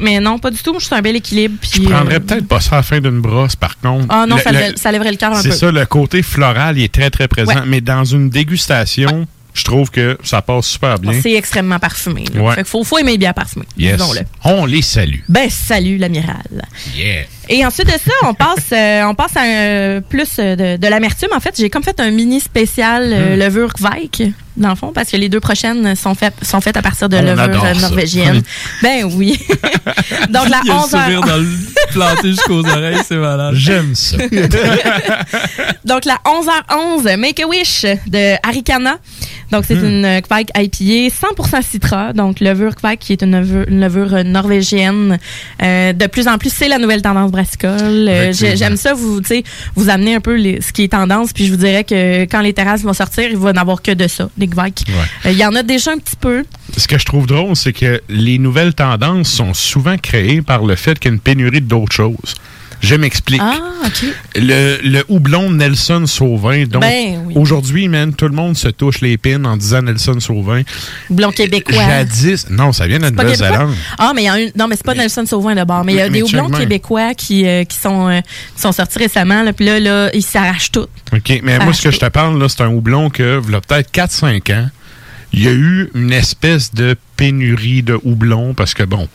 mais non, pas du tout. C'est un bel équilibre. Je puis, prendrais euh, peut-être pas ça à la fin d'une brosse, par contre. Ah non, Le- ça, le- ça lèverait le cœur un C'est peu. ça, le côté floral, il est très, très présent. Ouais. Mais dans une dégustation, je trouve que ça passe super bien. C'est extrêmement parfumé. Ouais. Fait qu'il faut, faut aimer bien parfumé. Yes. On les salue. Ben, salut, l'amiral. Yeah. Et ensuite de ça, on passe, euh, on passe à un, plus euh, de, de l'amertume. En fait, j'ai comme fait un mini spécial euh, Hmm. levure Weik, dans le fond, parce que les deux prochaines sont faites, sont faites à partir de levure norvégienne. Ben oui. Donc la Il y a le 11 sourire dans le planté jusqu'aux oreilles, c'est malade. J'aime ça. Donc la 11h11 Make a Wish de Arikana. Donc c'est Hmm. une euh, Kveik IPA 100% Citra, donc levure Kveik qui est une levure, une levure euh, norvégienne. Euh, de plus en plus, c'est la nouvelle tendance brassicole. Euh, J'aime ça vous tu sais vous amener un peu les- ce qui est tendance puis je vous dirais que quand les terrasses vont sortir, il va n'avoir que de ça, Ouais. Euh, Il y en a déjà un petit peu. Ce que je trouve drôle, c'est que les nouvelles tendances sont souvent créées par le fait qu'il y a une pénurie d'autres choses. Je m'explique. Ah, OK. Le, le houblon Nelson Sauvin. Donc, Ben oui. aujourd'hui, man, tout le monde se touche les pins en disant Nelson Sauvin. Blond québécois. Jadis. Non, ça vient de québécois? Nouvelle-Zélande. Ah, mais il y a un. Non, mais c'est pas Nelson Sauvin de bord. Mais il y a Mais- mais des houblons québécois qui, euh, qui, sont, euh, qui sont sortis récemment. Là, puis là, là, ils s'arrachent tout. OK, mais moi, ce que je te parle, là, c'est un houblon que, il y a peut-être 4-5 ans, il y a eu une espèce de pénurie de houblon parce que, bon,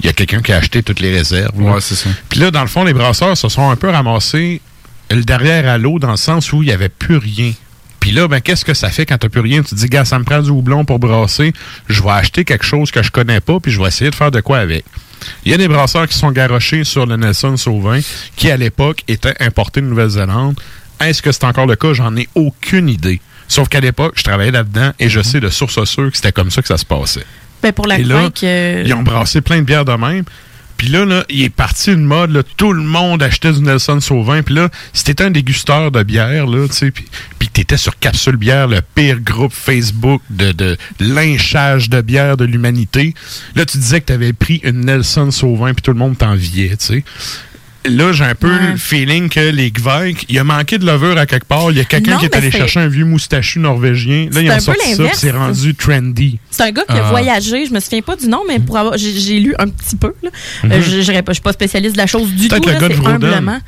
il y a quelqu'un qui a acheté toutes les réserves. là. Ouais, c'est ça. Puis là, dans le fond, les brasseurs se sont un peu ramassés le derrière à l'eau dans le sens où il n'y avait plus rien. Puis là, ben, qu'est-ce que ça fait quand t'as plus rien? Tu te dis, gars, ça me prend du houblon pour brasser. Je vais acheter quelque chose que je connais pas, puis je vais essayer de faire de quoi avec. Il y a des brasseurs qui sont garochés sur le Nelson Sauvin, qui à l'époque était importé de Nouvelle-Zélande. Est-ce que c'est encore le cas? J'en ai aucune idée. Sauf qu'à l'époque, je travaillais là-dedans et je sais de source sûre que c'était comme ça que ça se passait. Ben, pour la Et là, Québec, euh, Ils ont brassé plein de bières de même. Puis là, là, il est parti une mode, là, tout le monde achetait du Nelson Sauvin. Puis là, si t'étais un dégusteur de bière, là, tu sais, puis, t'étais sur Capsule Bière, le pire groupe Facebook de, de lynchage de bière de l'humanité, là, tu disais que t'avais pris une Nelson Sauvin, puis tout le monde t'enviait, tu sais. Là, j'ai un peu le feeling que les Gvike, il a manqué de levure à quelque part. Il y a quelqu'un qui est allé chercher un vieux moustachu norvégien. Là, ont peu sorti ça, c'est rendu trendy. C'est un gars qui a Ah. voyagé, je me souviens pas du nom, mais pour avoir, j'ai, lu un petit peu. Là. Mhm. Euh, je, je, je suis pas spécialiste de la chose du Peut-être tout, le là, humblement.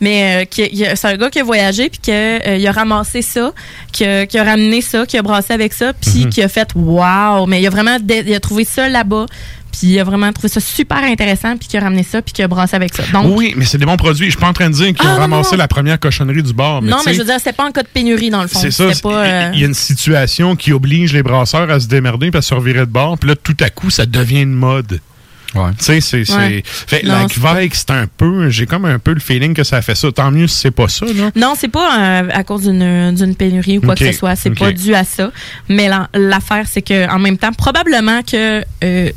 Mais euh, qui- il a- c'est un gars qui a voyagé puis qui a, il a ramassé ça, qui a, a ramené ça, qui a brassé avec ça, puis Mhm. qui a fait wow. Mais il a vraiment, il a trouvé ça là-bas, puis il a vraiment trouvé ça super intéressant, puis qui a ramené ça, puis qui a brassé avec ça. Donc oui, mais c'est des bons produits. Je suis pas en train de dire qu'ils Ah, ont non, ramassé non. la première cochonnerie du bar. Mais non, mais je veux dire, c'était pas en cas de pénurie dans le fond. c'est ça. C'est- euh, Il y a une situation qui oblige les brasseurs à se démerder puis à se revirer de bord. Puis là, tout à coup, ça devient une mode. Ouais. Tu sais, c'est. c'est- Ouais. Fait, Non, la c'est Kvike, c'est un peu. J'ai comme un peu le feeling que ça a fait ça. Tant mieux si c'est pas ça, là. Non, c'est pas euh, à cause d'une d'une pénurie ou quoi que ce soit. C'est ok. pas dû à ça. Mais la- l'affaire, c'est que en même temps, probablement que euh,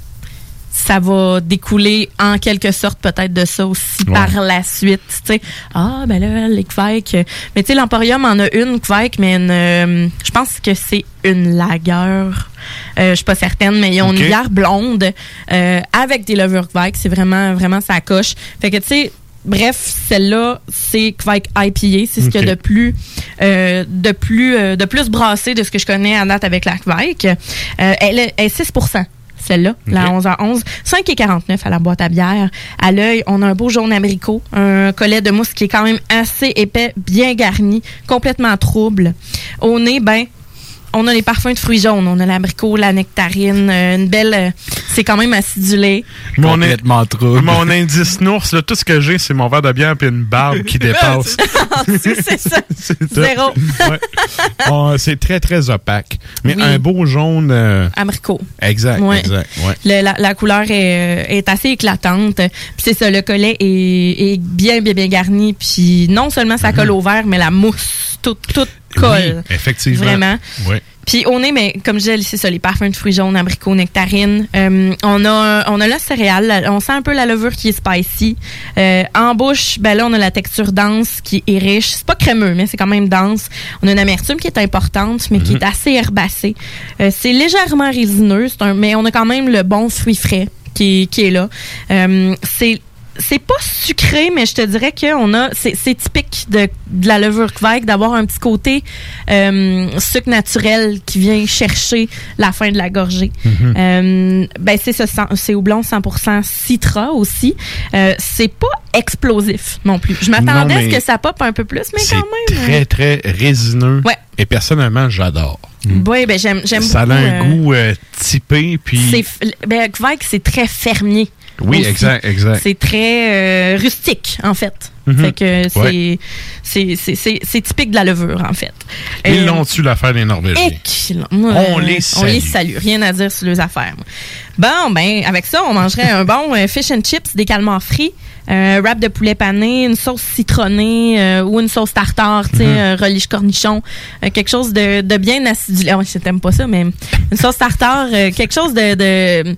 ça va découler en quelque sorte peut-être de ça aussi Ouais. par la suite. Tu sais, ah ben là, les Kvike. Mais tu sais, l'Emporium en a une Kvike, mais une, euh, je pense que c'est une lagueur. Euh, je suis pas certaine, mais ils ont Ok. une bière blonde euh, avec des levures Kvike. C'est vraiment, vraiment ça coche. Fait que tu sais. Bref, celle-là, c'est Kvike IPA. C'est ce qu'il y a de plus, euh, de plus, euh, de plus brassé de ce que je connais à date avec la Kvike. Euh, elle est 6 celle-là, la Ok. 11 à 11. 5,49 à la boîte à bière. À l'œil, on a un beau jaune abricot, un collet de mousse qui est quand même assez épais, bien garni, complètement trouble. Au nez, ben, on a les parfums de fruits jaunes. On a l'abricot, la nectarine, euh, une belle... euh, c'est quand même acidulé. Mon, Complètement mon indice nours, là, tout ce que j'ai, c'est mon verre de bière et une barbe qui dépasse. c'est ça. C'est. Zéro. Ouais. Oh, c'est très, très opaque. Mais Oui. un beau jaune. euh, Abricot. exact, Ouais. exact. Ouais. Le- la, la couleur est, euh, est assez éclatante. Puis c'est ça, le collet est, est bien, bien, bien garni. Puis non seulement ça colle au verre, mais la mousse, tout, tout colle. Mhm. Oui, effectivement. Vraiment. Ouais. Puis on est, mais comme je disais, c'est ça, les parfums de fruits jaunes, abricots, nectarines. Euh, on a, on a la céréale, la- on sent un peu la levure qui est spicy. Euh, en bouche, ben là, on a la texture dense qui est riche. C'est pas crémeux, mais c'est quand même dense. On a une amertume qui est importante, mais qui Mhm. est assez herbacée. Euh, c'est légèrement résineux, un- mais on a quand même le bon fruit frais qui, est- qui est là. Euh, c'est c'est pas sucré, mais je te dirais que on a c'est typique de, de la levure Kvike d'avoir un petit côté euh, sucre naturel qui vient chercher la fin de la gorgée. Mhm. Euh, ben c'est c'est houblon 100% citra aussi. Euh, c'est pas explosif non plus. Je m'attendais à ce que ça pop un peu plus, mais quand même. très, très résineux. Ouais. Et personnellement, j'adore. Oui, ben j'aime Ça a un goût typé, puis... Ben, Kvike, c'est très fermier. Oui, aussi. exact, exact. C'est très euh, rustique, en fait. Mhm. Fait que c'est Ouais. c'est- c'est- c'est c'est typique de la levure, en fait. Ils Euh, l'ont-tu l'affaire des Norvégiens? Excellent. On euh, les On les salue. salue. Rien à dire sur les affaires. moi. Bon, ben, avec ça, on mangerait un bon euh, fish and chips, des calmars frits, un wrap de poulet pané, une sauce citronnée euh, ou une sauce tartare, tu sais, euh, relish cornichon, euh, quelque chose de, de bien acidulé. Oh, je t'aime pas ça, mais une sauce tartare, euh, quelque chose de, de-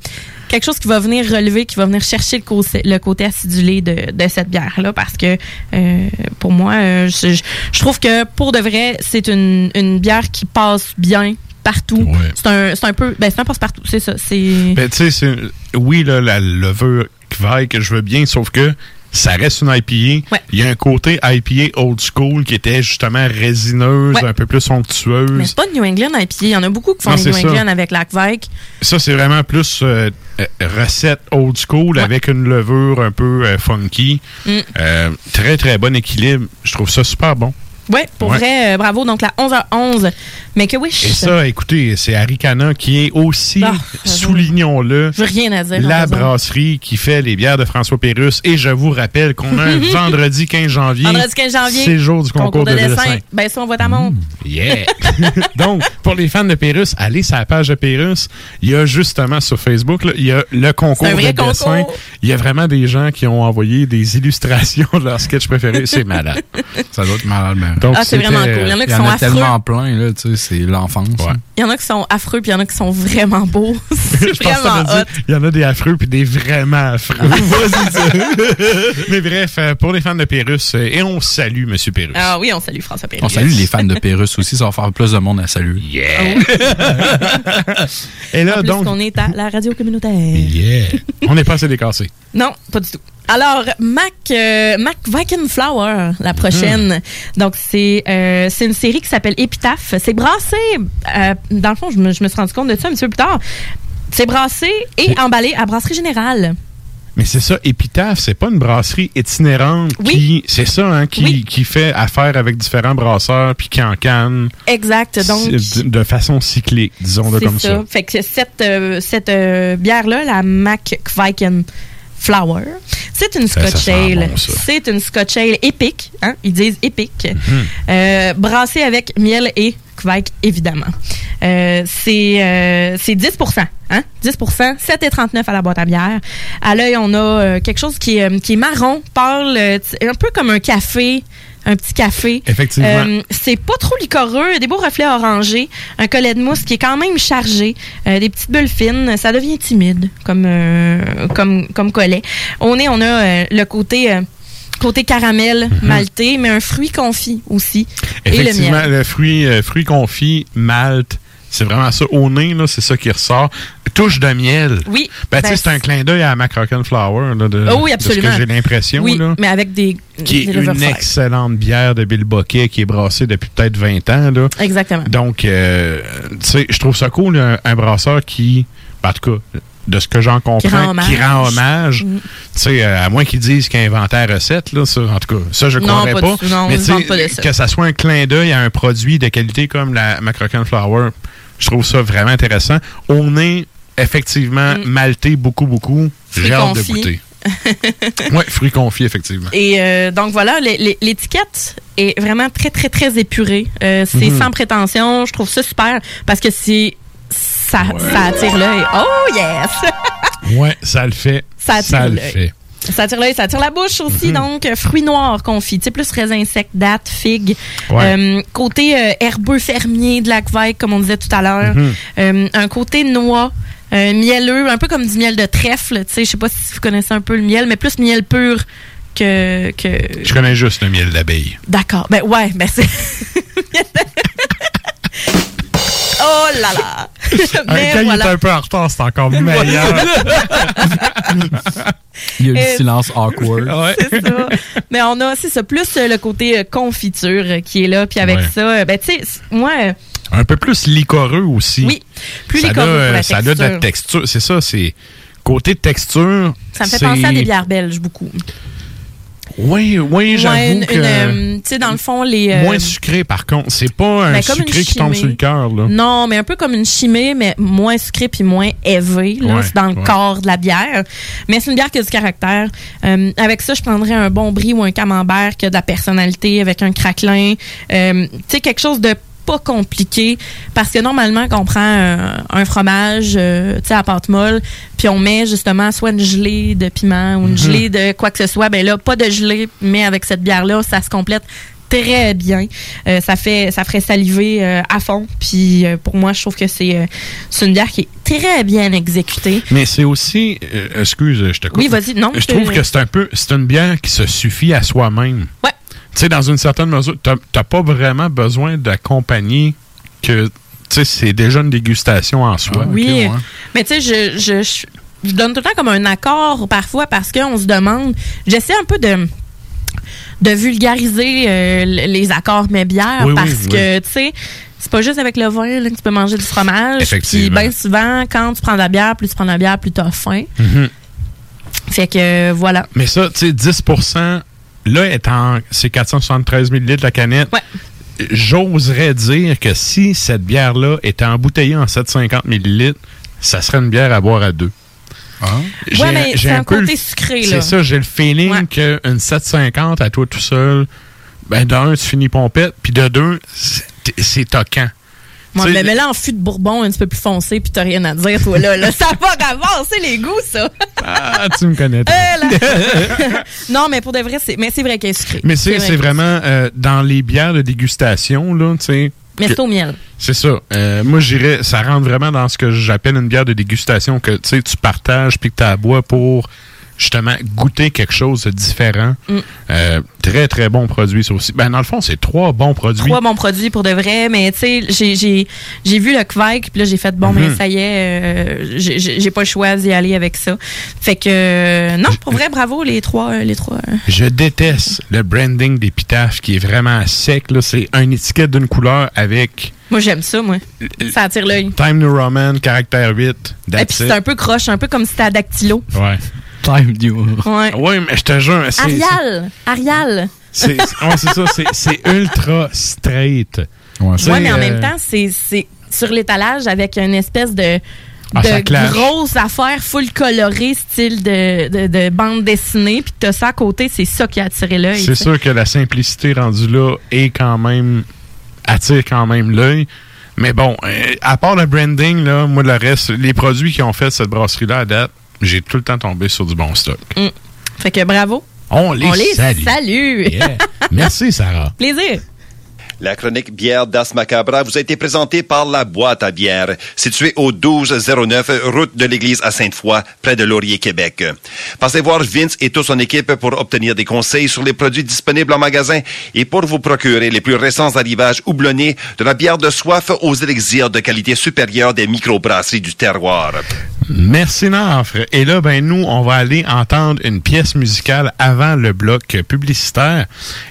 quelque chose qui va venir relever, qui va venir chercher le, côté- le côté acidulé de, de cette bière-là, parce que euh, pour moi, euh, je, trouve que pour de vrai, c'est une, une bière qui passe bien partout. C'est un, c'est un peu, ben c'est un passe-partout, c'est ça. C'est Ben, tu sais, oui, là, la levure Kvike que je veux bien, sauf que ça reste une IPA. Il y a un côté IPA old school qui était justement résineuse, Ouais. un peu plus Mais somptueuse. c'est pas de New England IPA. Il y en a beaucoup qui font Non, c'est New ça. England avec la Kvike. Ça, c'est vraiment plus euh, euh, recette old school avec une levure un peu euh, funky. Mm. Euh, très, très bon équilibre. Je trouve ça super bon. Ouais, pour Ouais. vrai, euh, bravo. Donc la 11h11. Mais que wish. Et ça, écoutez, c'est Aricana qui est aussi, Ah, soulignons-le, Je veux rien à dire. la brasserie qui fait les bières de François Pérusse. Et je vous rappelle qu'on a un vendredi 15 janvier. Vendredi 15 janvier. C'est le jour du concours, de, dessin. Ben, ça, on voit ta montre. Yeah! Donc, pour les fans de Pérusse, allez sur la page de Pérusse. Il y a justement sur Facebook, là, il y a le concours de vrai dessin. concours. Il y a vraiment des gens qui ont envoyé des illustrations de leur sketch préféré. C'est malade. Ça doit être malade, mais. Donc, Ah, c'est vraiment cool. Il y en a qui sont a affreux. tellement plein, là, tu sais, c'est l'enfance. Il y en a qui sont affreux, puis il y en a qui sont vraiment beaux. c'est Je pense que vraiment hot. il y en a des affreux puis des vraiment affreux. Mais bref, euh, pour les fans de Pérusse, euh, et on salue Monsieur Pérusse. Ah oui, on salue François Pérusse. On salue les fans de Pérus aussi, ça va faire plus de monde à saluer. Yeah! Et là, En plus donc, qu'on est à la radio communautaire. yeah. on n'est pas assez décassé. Non, pas du tout. Alors, Mac, euh, Mac Viking Flower, la prochaine. Donc, c'est euh, c'est une série qui s'appelle Épitaphe. C'est brassé, euh, dans le fond, je me, je me suis rendu compte de ça un petit peu plus tard. C'est brassé et emballé à Brasserie Générale. Mais c'est ça, Épitaphe, c'est pas une brasserie itinérante qui, c'est ça, hein, qui, qui fait affaire avec différents brasseurs puis qui en canne Exact. Donc, de, de façon cyclique, disons-le comme ça. ça. Fait que cette, euh, cette euh, bière-là, la Mac Viking Flower, c'est une Scotch Ale. bon, c'est une Scotch Ale épique. Hein? Ils disent épique. Mhm. Euh, brassée avec miel et Kvike, évidemment. Euh, c'est euh, c'est 10 hein? 10 7,39 à la boîte à bière. À l'œil, on a euh, quelque chose qui est, euh, qui est marron, pâle, un peu comme un café. Un petit café. Effectivement. Euh, c'est pas trop licoreux, des beaux reflets orangés, un collet de mousse qui est quand même chargé, euh, des petites bulles fines, ça devient timide comme euh, comme comme collet. Au nez, on a le côté côté caramel maltais, mais un fruit confit aussi et le miel. le, fruit, euh, fruit confit, malt, c'est vraiment ça. Au nez, là, c'est ça qui ressort. Touche de miel. Oui. Ben, tu Ben, sais, c'est un clin d'œil à Mac Flower, là, de, Oh oui, de absolument. ce que j'ai l'impression. Oui, là. mais avec des Qui des une excellente bière de Bill Boquet qui est brassée depuis peut-être 20 ans. Là. Exactement. Donc, euh, tu sais, je trouve ça cool, un, un brasseur qui, ben, en tout cas, de ce que j'en comprends, qui rend hommage. Mm. Tu sais, euh, à moins qu'ils disent qu'il a inventé la recette, là, ça, en tout cas, ça, je ne croirais pas pas. du. Non, Mais pas que ça soit un clin d'œil à un produit de qualité comme la Macrocan Flower, je trouve ça vraiment intéressant. On est effectivement malté beaucoup, beaucoup. Mm. J'ai hâte de goûter. oui, fruits confits, effectivement. Et euh, donc voilà, l'étiquette est vraiment très, très, très épurée. Euh, c'est Mhm. sans prétention. Je trouve ça super parce que c'est ça, ça attire l'œil. Oh yes! Ouais, ça le fait. Ça attire le l'œil. fait. Ça attire l'œil, ça la bouche aussi. Mhm. Donc, euh, fruits noirs confits. Tu sais, plus raisin sec, date, figue. Ouais. Euh, côté euh, herbeux fermier de la Kvike, comme on disait tout à l'heure. Mhm. Euh, un côté noix. euh, mielleux, un peu comme du miel de trèfle, tu sais, je sais pas si vous connaissez un peu le miel, mais plus miel pur que, que Je connais juste le miel d'abeille. D'accord. Ben ouais, ben c'est. oh là là! Mais Quand il est un peu en retard, c'est encore meilleur. Il y a le Euh, silence awkward. C'est ça. Mais on a, c'est ça, plus euh, le côté euh, confiture qui est là. Puis avec Ouais. ça, ben tu sais, moi, un peu plus licoreux aussi. Oui, plus ça licoreux a, pour la Ça a de la texture. C'est ça, c'est. Côté texture. ça me fait penser à des bières belges beaucoup. Oui, oui, j'avoue Ouais, une- que. une, euh, tu sais, dans le fond, les. euh, Moins sucré, par contre. C'est pas un Ben, sucré qui tombe sur le cœur, là. Non, mais un peu comme une chimée, mais moins sucrée puis moins élevé. là. Ouais, c'est dans le ouais. corps de la bière. Mais c'est une bière qui a du caractère. Euh, avec ça, je prendrais un bon brie ou un camembert qui a de la personnalité avec un craquelin. Euh, tu sais, quelque chose de pas compliqué parce que normalement quand on prend un, un fromage euh, tu sais à pâte molle puis on met justement soit une gelée de piment ou une Mhm. gelée de quoi que ce soit ben là pas de gelée mais avec cette bière là ça se complète très bien Euh, ça fait ça ferait saliver euh, à fond puis euh, pour moi je trouve que c'est une bière qui est très bien exécutée Mais c'est aussi. excuse, je te coupe. Oui, vas-y. Non, Je je- trouve que c'est un peu. C'est une bière qui se suffit à soi-même. Ouais. Tu sais, dans une certaine mesure, t'as pas vraiment besoin d'accompagner que. Tu sais, c'est déjà une dégustation en soi. oui mais tu sais je, je, je- je donne tout le temps comme un accord parfois parce qu'on se demande. J'essaie un peu de de vulgariser euh, les accords mais bières Oui, parce oui. que tu sais c'est pas juste avec le vin là, que tu peux manger du fromage. Puis Effectivement. bien souvent, quand tu prends de la bière, plus tu prends de la bière, plus tu as faim. Mhm. Fait que euh, voilà. Mais ça, tu sais, 10 là, étant, c'est 473 ml la canette. J'oserais dire que si cette bière-là était embouteillée en 750 ml, ça serait une bière à boire à deux. J'ai- Ouais, mais c'est un peu le- côté sucré, là. C'est ça, j'ai le feeling qu'une 750 à toi tout seul, ben d'un, tu finis pompette, puis de deux, c'est- c'est toquant. Sais, mais, mais là, en fût de bourbon un petit peu plus foncé, puis t'as rien à dire, toi, là. là ça va avancer les goûts, ça. Ah, tu me connais. Euh, non, mais pour de vrai, c'est, mais c'est vrai qu'elle est sucrée. Mais c'est vrai vraiment euh, dans les bières de dégustation, là, tu sais. Mais c'est au miel. C'est ça. Euh, moi, j'irais, ça rentre vraiment dans ce que j'appelle une bière de dégustation que tu sais, tu partages puis que tu bois pour justement goûter quelque chose de différent. Mm. Euh, très, très bon produit, ça aussi. Ben, dans le fond, c'est trois bons produits. Trois bons produits pour de vrai, mais tu sais, j'ai, vu le Kvike, puis là, j'ai fait, bon, Mhm. mais ça y est, euh, j'ai, pas le choix d'y aller avec ça. Fait que, euh, non, pour vrai, bravo, les trois, les trois. Je déteste le branding d'épitaphe qui est vraiment sec. Là. C'est une étiquette d'une couleur avec Moi, j'aime ça, moi. Ça attire l'œil. Time New Roman, caractère 8. Et puis c'est un peu croche, un peu comme si c'était à dactylo. Ouais. Time New. Ouais. Ouais, mais je te jure, c'est. Arial! Arial! C'est ouais, c'est ça, c'est- c'est ultra straight. Ouais, mais en euh, même temps, c'est c'est sur l'étalage avec une espèce de, Ah, ça de clash. grosse affaire full colorée, style de, de, de bande dessinée. Puis t'as ça à côté, c'est ça qui a attiré l'œil. C'est sûr que la simplicité rendue là est quand même attire quand même l'œil. Mais bon, euh, à part le branding, là, moi le reste, les produits qui ont fait cette brasserie-là à date, j'ai tout le temps tombé sur du bon stock. Mm. Fait que bravo. On les, On les salue. salue. Yeah. Merci Sarah. Plaisir. La chronique bière d'As Macabra vous a été présentée par la boîte à bière, située au 1209 route de l'église à Sainte-Foy, près de Laurier, Québec. Passez voir Vince et toute son équipe pour obtenir des conseils sur les produits disponibles en magasin et pour vous procurer les plus récents arrivages houblonnés de la bière de soif aux élixirs de qualité supérieure des microbrasseries du terroir. Merci Nafre. Et là, ben nous, on va aller entendre une pièce musicale avant le bloc publicitaire.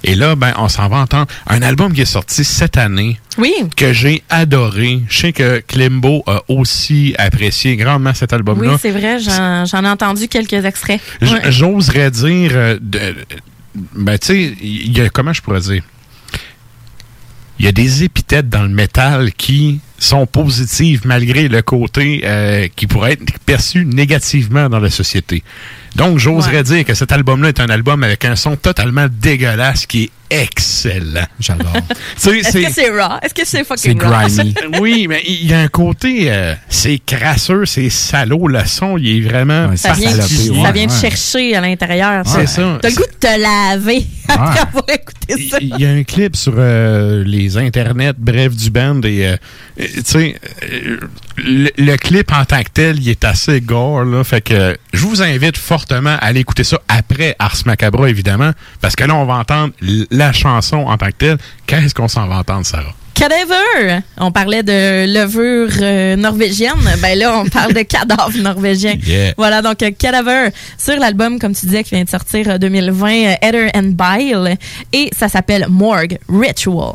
Et là, ben on s'en va entendre un album qui est sorti cette année. Oui. Que j'ai adoré. Je sais que Klimbo a aussi apprécié grandement cet Oui, album-là. c'est vrai, j'en ai entendu quelques extraits. J'oserais dire, euh, de- ben tu sais, il y a comment je pourrais dire, il y a des épithètes dans le métal qui sont positives malgré le côté euh, qui pourrait être perçu négativement dans la société. Donc, j'oserais Ouais. dire que cet album-là est un album avec un son totalement dégueulasse qui est excellent. J'adore. Est-ce que c'est raw? Est-ce que c'est fucking C'est raw? grimy. oui, mais il y a un côté, euh, c'est crasseux, c'est salaud. Le son, il est vraiment Ça vient, ça vient de chercher à l'intérieur. C'est ça. T'as le goût de te laver après avoir écouté ça. Il y a un clip sur euh, les internets, bref, du band. Et, tu sais, le, le clip en tant que tel, il est assez gore. Là, fait que je vous invite fortement à aller écouter ça après Ars Macabra, évidemment. Parce que là, on va entendre la chanson en tant que telle. Qu'est-ce qu'on s'en va entendre, Sarah? Cadaver! On parlait de levure euh, norvégienne. Ben là, on parle de cadavre norvégien. Yeah. Voilà, donc euh, Cadaver sur l'album, comme tu disais, qui vient de sortir euh, 2020, euh, Heather and Bile. Et ça s'appelle Morgue Ritual.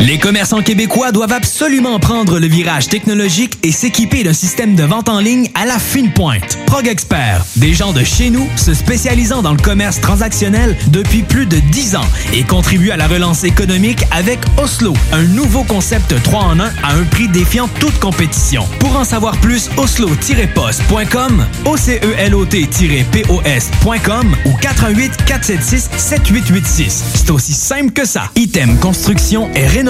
Les commerçants québécois doivent absolument prendre le virage technologique et s'équiper d'un système de vente en ligne à la fine pointe. Prog Expert, des gens de chez nous se spécialisant dans le commerce transactionnel depuis plus de 10 ans et contribuent à la relance économique avec Oslo, un nouveau concept 3 en 1 à un prix défiant toute compétition. Pour en savoir plus, oslo-post.com, OCELOT-POS.com ou 418 476 7886. C'est aussi simple que ça. Item Construction et Rénovation.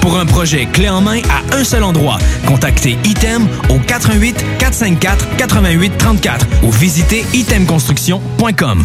Pour un projet clé en main à un seul endroit, contactez Item au 88 454 88 34 ou visitez itemconstruction.com.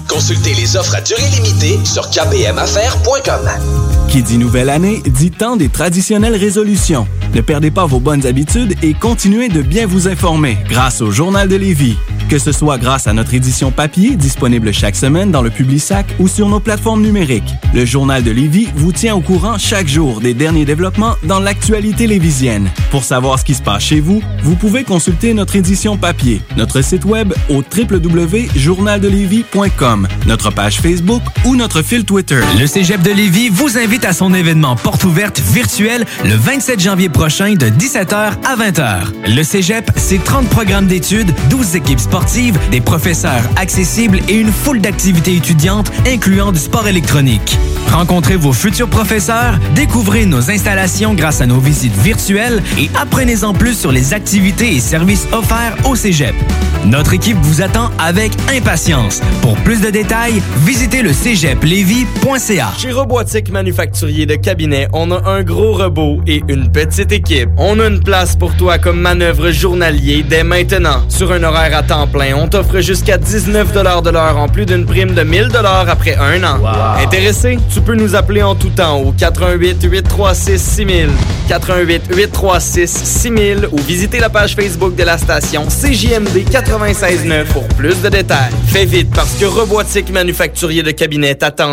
Consultez les offres à durée limitée sur kbmaffaires.com. Qui dit nouvelle année dit temps des traditionnelles résolutions. Ne perdez pas vos bonnes habitudes et continuez de bien vous informer grâce au Journal de Lévis. Que ce soit grâce à notre édition papier disponible chaque semaine dans le Publisac ou sur nos plateformes numériques, le Journal de Lévis vous tient au courant chaque jour des derniers développements dans l'actualité lévisienne. Pour savoir ce qui se passe chez vous, vous pouvez consulter notre édition papier, notre site web au www.journaldelévis.com, notre page Facebook ou notre fil Twitter. Le Cégep de Lévis vous invite à son événement porte ouverte virtuelle le 27 janvier prochain de 17h à 20h. Le Cégep, c'est 30 programmes d'études, 12 équipes sportives, des professeurs accessibles et une foule d'activités étudiantes incluant du sport électronique. Rencontrez vos futurs professeurs, découvrez nos installations grâce à nos visites virtuelles et apprenez-en plus sur les activités et services offerts au Cégep. Notre équipe vous attend avec impatience. Pour plus de détails, visitez le cégeplevy.ca. Chez Robotique Manufacturier de Cabinet, on a un gros robot et une petite équipe. On a une place pour toi comme manœuvre journalier dès maintenant. Sur un horaire à temps plein, on t'offre jusqu'à 19 de l'heure en plus d'une prime de 1000 après un an. Intéressé? Tu peux nous appeler en tout temps au 88 836 6000, 88 836 6000 ou visiter la page Facebook de la station CJMD 969 pour plus de détails. Fais vite parce que Robotique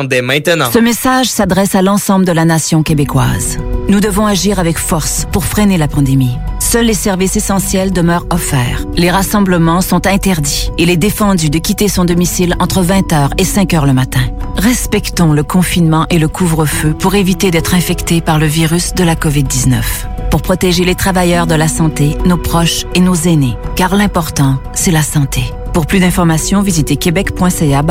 De maintenant. Ce message s'adresse à l'ensemble de la nation québécoise. Nous devons agir avec force pour freiner la pandémie. Seuls les services essentiels demeurent offerts. Les rassemblements sont interdits. Il est défendu de quitter son domicile entre 20h et 5h le matin. Respectons le confinement et le couvre-feu pour éviter d'être infectés par le virus de la COVID-19. Pour protéger les travailleurs de la santé, nos proches et nos aînés. Car l'important, c'est la santé. Pour plus d'informations, visitez québec.ca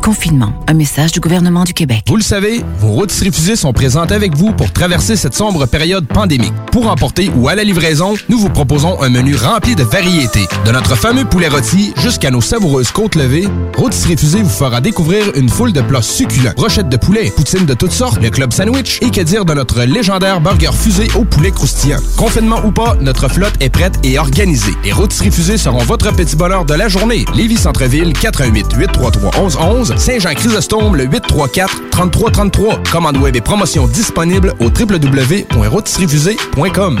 confinement. Un message du gouvernement du Québec. Vous le savez, vos routes refusées sont présentes avec vous pour traverser cette sombre période pandémique. Pour emporter ou à la livraison, nous vous proposons un menu rempli de variétés. De notre fameux poulet rôti jusqu'à nos savoureuses côtes levées, Rôtisserie Fusée vous fera découvrir une foule de plats succulents. Brochettes de poulet, poutines de toutes sortes, le club sandwich et que dire de notre légendaire burger fusée au poulet croustillant. Confinement ou pas, notre flotte est prête et organisée. Les Rôtisseries Fusées seront votre petit bonheur de la journée. Lévis Centreville, 418 833 1111 Saint-Jean-Chrysostome, le 834 3333. Commande web et promotion disponible au www.rôtisseriefusée.com.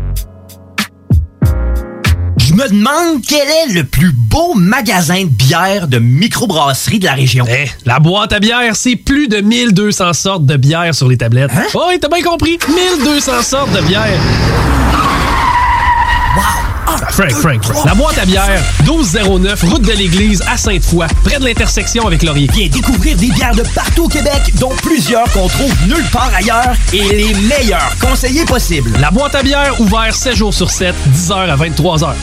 Je me demande quel est le plus beau magasin de bière de microbrasserie de la région. Eh, la boîte à bière, c'est plus de 1200 sortes de bière sur les tablettes. Hein? Oh, oui, t'as bien compris. 1200 sortes de bière. Frank, Frank, Frank. La boîte à bière, 1209, route de l'église à Sainte-Foy, près de l'intersection avec Laurier. Viens découvrir des bières de partout au Québec, dont plusieurs qu'on trouve nulle part ailleurs et les meilleurs conseillers possibles. La boîte à bière, ouvert 7 jours sur 7, 10h à 23h.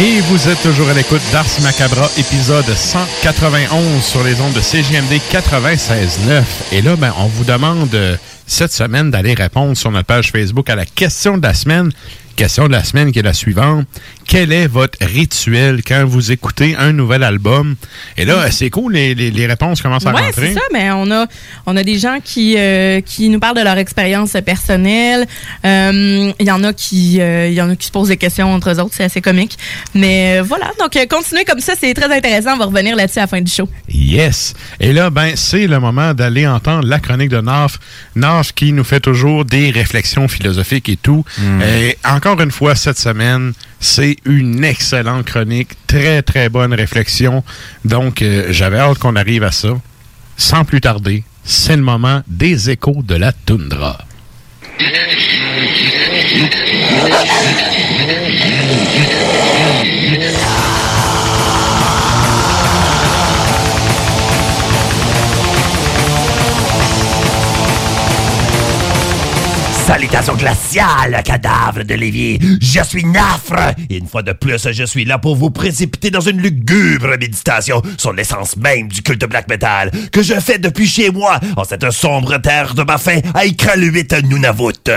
Et vous êtes toujours à l'écoute d'Ars Macabra, épisode 191 sur les ondes de CGMD 96.9. Et là, ben, on vous demande euh, cette semaine d'aller répondre sur notre page Facebook à la question de la semaine. Question de la semaine qui est la suivante. Quel est votre rituel quand vous écoutez un nouvel album? Et là, c'est cool, les, les- les réponses commencent à Ouais, rentrer. c'est ça, mais on a, on a des gens qui, euh, qui nous parlent de leur expérience personnelle. Euh, Il y en a qui, euh, il y en a qui se posent des questions entre eux autres, c'est assez comique. Mais euh, voilà, donc euh, continuez comme ça, c'est très intéressant. On va revenir là-dessus à la fin du show. Yes. Et là, ben, c'est le moment d'aller entendre la chronique de Naf. Naf qui nous fait toujours des réflexions philosophiques et tout. Et encore une fois, cette semaine, c'est une excellente chronique. Très, très bonne réflexion. Donc, euh, j'avais hâte qu'on arrive à ça. Sans plus tarder, c'est le moment des échos de la toundra. Salutations glaciales, cadavre de. Je suis Nafre. Et une fois de plus, je suis là pour vous précipiter dans une lugubre méditation sur l'essence même du culte black metal que je fais depuis chez moi en cette sombre terre de ma fin à Ikraluit Nunavut.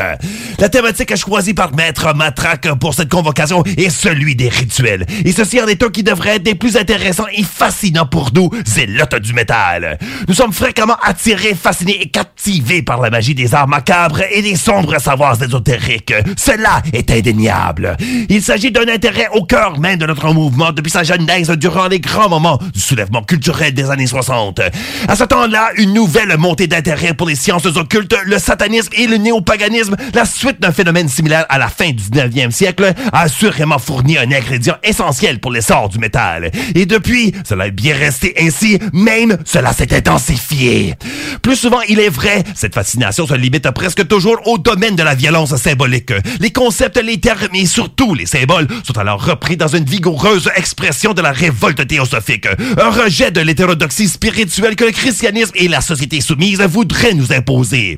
La thématique choisie par Maître Matraque pour cette convocation est celui des rituels. Et ceci en est un qui devrait être des plus intéressants et fascinants pour nous, zélotes du métal. Nous sommes fréquemment attirés, fascinés et captivés par la magie des arts macabres et des sombres savoirs ésotériques. Cela est indéniable. Il s'agit d'un intérêt au cœur même de notre mouvement depuis sa genèse durant les grands moments du soulèvement culturel des années 60. À ce temps-là, une nouvelle montée d'intérêt pour les sciences occultes, le satanisme et le néopaganisme, la suite d'un phénomène similaire à la fin du 19e siècle, a assurément fourni un ingrédient essentiel pour l'essor du métal. Et depuis, cela est bien resté ainsi, même cela s'est intensifié. Plus souvent, il est vrai, cette fascination se limite presque toujours au domaine de la violence symbolique. Les concepts, les termes et surtout les symboles sont alors repris dans une vigoureuse expression de la révolte théosophique. Un rejet de l'hétérodoxie spirituelle que le christianisme et la société soumise voudraient nous imposer.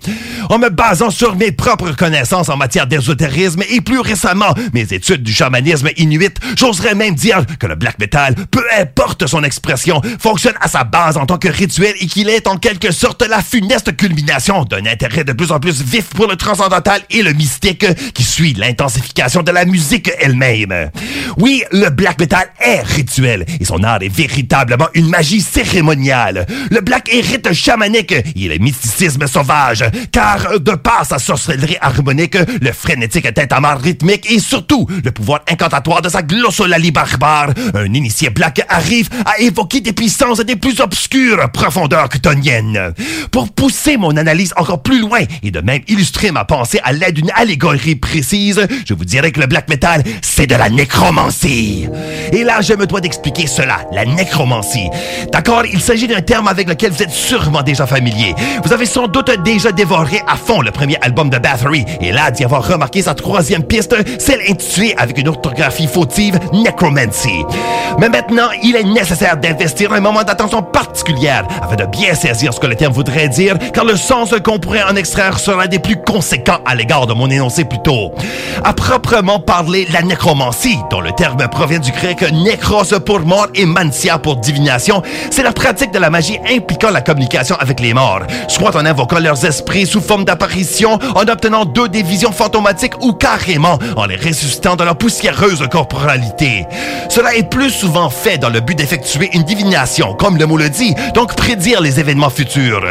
En me basant sur mes propres connaissances en matière d'ésotérisme et plus récemment mes études du chamanisme inuit, j'oserais même dire que le black metal, peu importe son expression, fonctionne à sa base en tant que rituel et qu'il est en quelque sorte la funeste culmination d'un intérêt de plus en plus vif pour le et le mystique qui suit l'intensification de la musique elle-même. Oui, le black metal est rituel et son art est véritablement une magie cérémoniale. Le black est rite chamanique et le mysticisme sauvage, car de par sa sorcellerie harmonique, le frénétique tintamarre rythmique et surtout le pouvoir incantatoire de sa glossolalie barbare, un initié black arrive à évoquer des puissances des plus obscures profondeurs chthoniennes. Pour pousser mon analyse encore plus loin et de même illustrer ma pensée à l'aide d'une allégorie précise, je vous dirais que le black metal, c'est de la nécromancie. Et là, je me dois d'expliquer cela, la nécromancie. D'accord, il s'agit d'un terme avec lequel vous êtes sûrement déjà familier. Vous avez sans doute déjà dévoré à fond le premier album de Bathory, et là d'y avoir remarqué sa troisième piste, celle intitulée avec une orthographie fautive Necromancy. Mais maintenant, il est nécessaire d'investir un moment d'attention particulière afin de bien saisir ce que le terme voudrait dire, car le sens qu'on pourrait en extraire sera des plus conséquents conséquent à l'égard de mon énoncé plus tôt. À proprement parler, la nécromancie, dont le terme provient du grec nécros pour mort et mantia pour divination, c'est la pratique de la magie impliquant la communication avec les morts, soit en invoquant leurs esprits sous forme d'apparition, en obtenant d'eux des visions fantomatiques ou carrément en les ressuscitant dans leur poussiéreuse corporalité. Cela est plus souvent fait dans le but d'effectuer une divination, comme le mot le dit, donc prédire les événements futurs.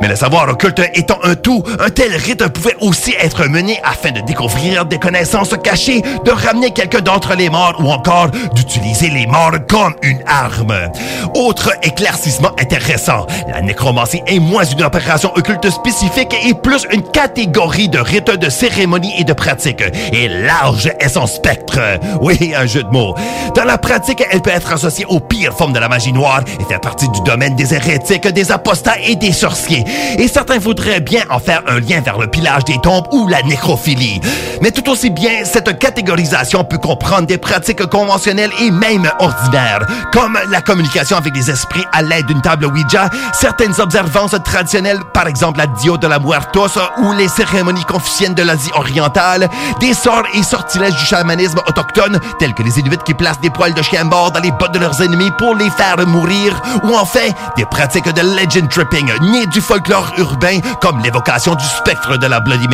Mais le savoir occulte étant un tout, un tel rite pouvait aussi être mené afin de découvrir des connaissances cachées, de ramener quelqu'un d'entre les morts ou encore d'utiliser les morts comme une arme. Autre éclaircissement intéressant, la nécromancie est moins une opération occulte spécifique et plus une catégorie de rites, de cérémonies et de pratiques. Et large est son spectre. Oui, un jeu de mots. Dans la pratique, elle peut être associée aux pires formes de la magie noire et faire partie du domaine des hérétiques, des apostats et des sorciers. Et certains voudraient bien en faire un lien vers le pillage des tombes ou la nécrophilie. Mais tout aussi bien, cette catégorisation peut comprendre des pratiques conventionnelles et même ordinaires, comme la communication avec les esprits à l'aide d'une table Ouija, certaines observances traditionnelles, par exemple la Dio de la Muertos ou les cérémonies confuciennes de l'Asie orientale, des sorts et sortilèges du chamanisme autochtone, tels que les Inuits qui placent des poils de chien mort dans les bottes de leurs ennemis pour les faire mourir, ou enfin des pratiques de legend tripping, nées du folklore urbain, comme l'évocation du spectre de la Bloody Mary.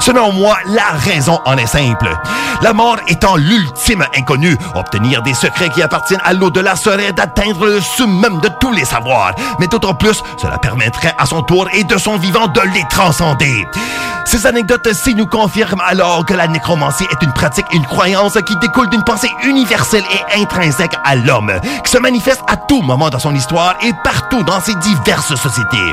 Selon moi, la raison en est simple. La mort étant l'ultime inconnu, obtenir des secrets qui appartiennent à l'au-delà serait d'atteindre le summum de tous les savoirs. Mais d'autant plus, cela permettrait à son tour et de son vivant de les transcender. Ces anecdotes-ci nous confirment alors que la nécromancie est une pratique, une croyance qui découle d'une pensée universelle et intrinsèque à l'homme, qui se manifeste à tout moment dans son histoire et partout dans ses diverses sociétés.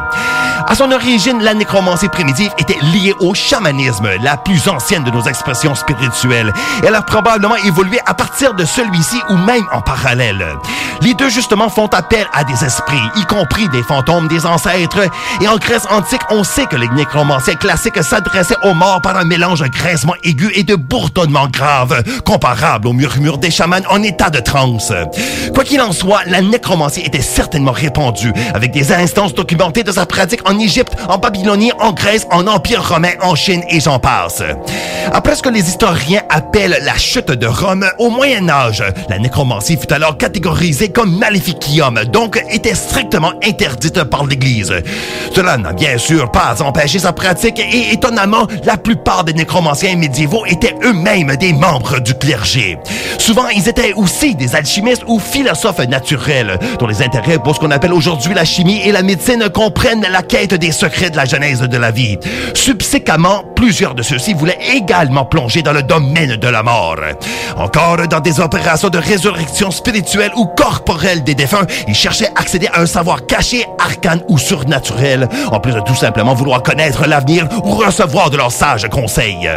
À son origine, la nécromancie primitive était liée au chamanisme, la plus ancienne de nos expressions spirituelles. Elle a probablement évolué à partir de celui-ci ou même en parallèle. Les deux justement font appel à des esprits, y compris des fantômes des ancêtres. Et en Grèce antique, on sait que les nécromanciens classiques s'adressaient aux morts par un mélange de grincement aigu et de bourdonnement grave, comparable au murmure des chamans en état de transe. Quoi qu'il en soit, la nécromancie était certainement répandue, avec des instances documentées de sa pratique en Égypte, en Babylonie, en Grèce, en Empire romain, en Chine et j'en passe. Après ce que les historiens appellent la chute de Rome, au Moyen Âge, la nécromancie fut alors catégorisée comme maléficium, donc était strictement interdite par l'Église. Cela n'a bien sûr pas empêché sa pratique et étonnamment, la plupart des nécromanciens médiévaux étaient eux-mêmes des membres du clergé. Souvent, ils étaient aussi des alchimistes ou philosophes naturels, dont les intérêts pour ce qu'on appelle aujourd'hui la chimie et la médecine comprennent la quête des secrets de la genèse de la vie. Subséquemment, plusieurs de ceux-ci voulaient également plonger dans le domaine de la mort. Encore dans des opérations de résurrection spirituelle ou corporelle des défunts, ils cherchaient à accéder à un savoir caché, arcane ou surnaturel, en plus de tout simplement vouloir connaître l'avenir ou recevoir de leurs sages conseils.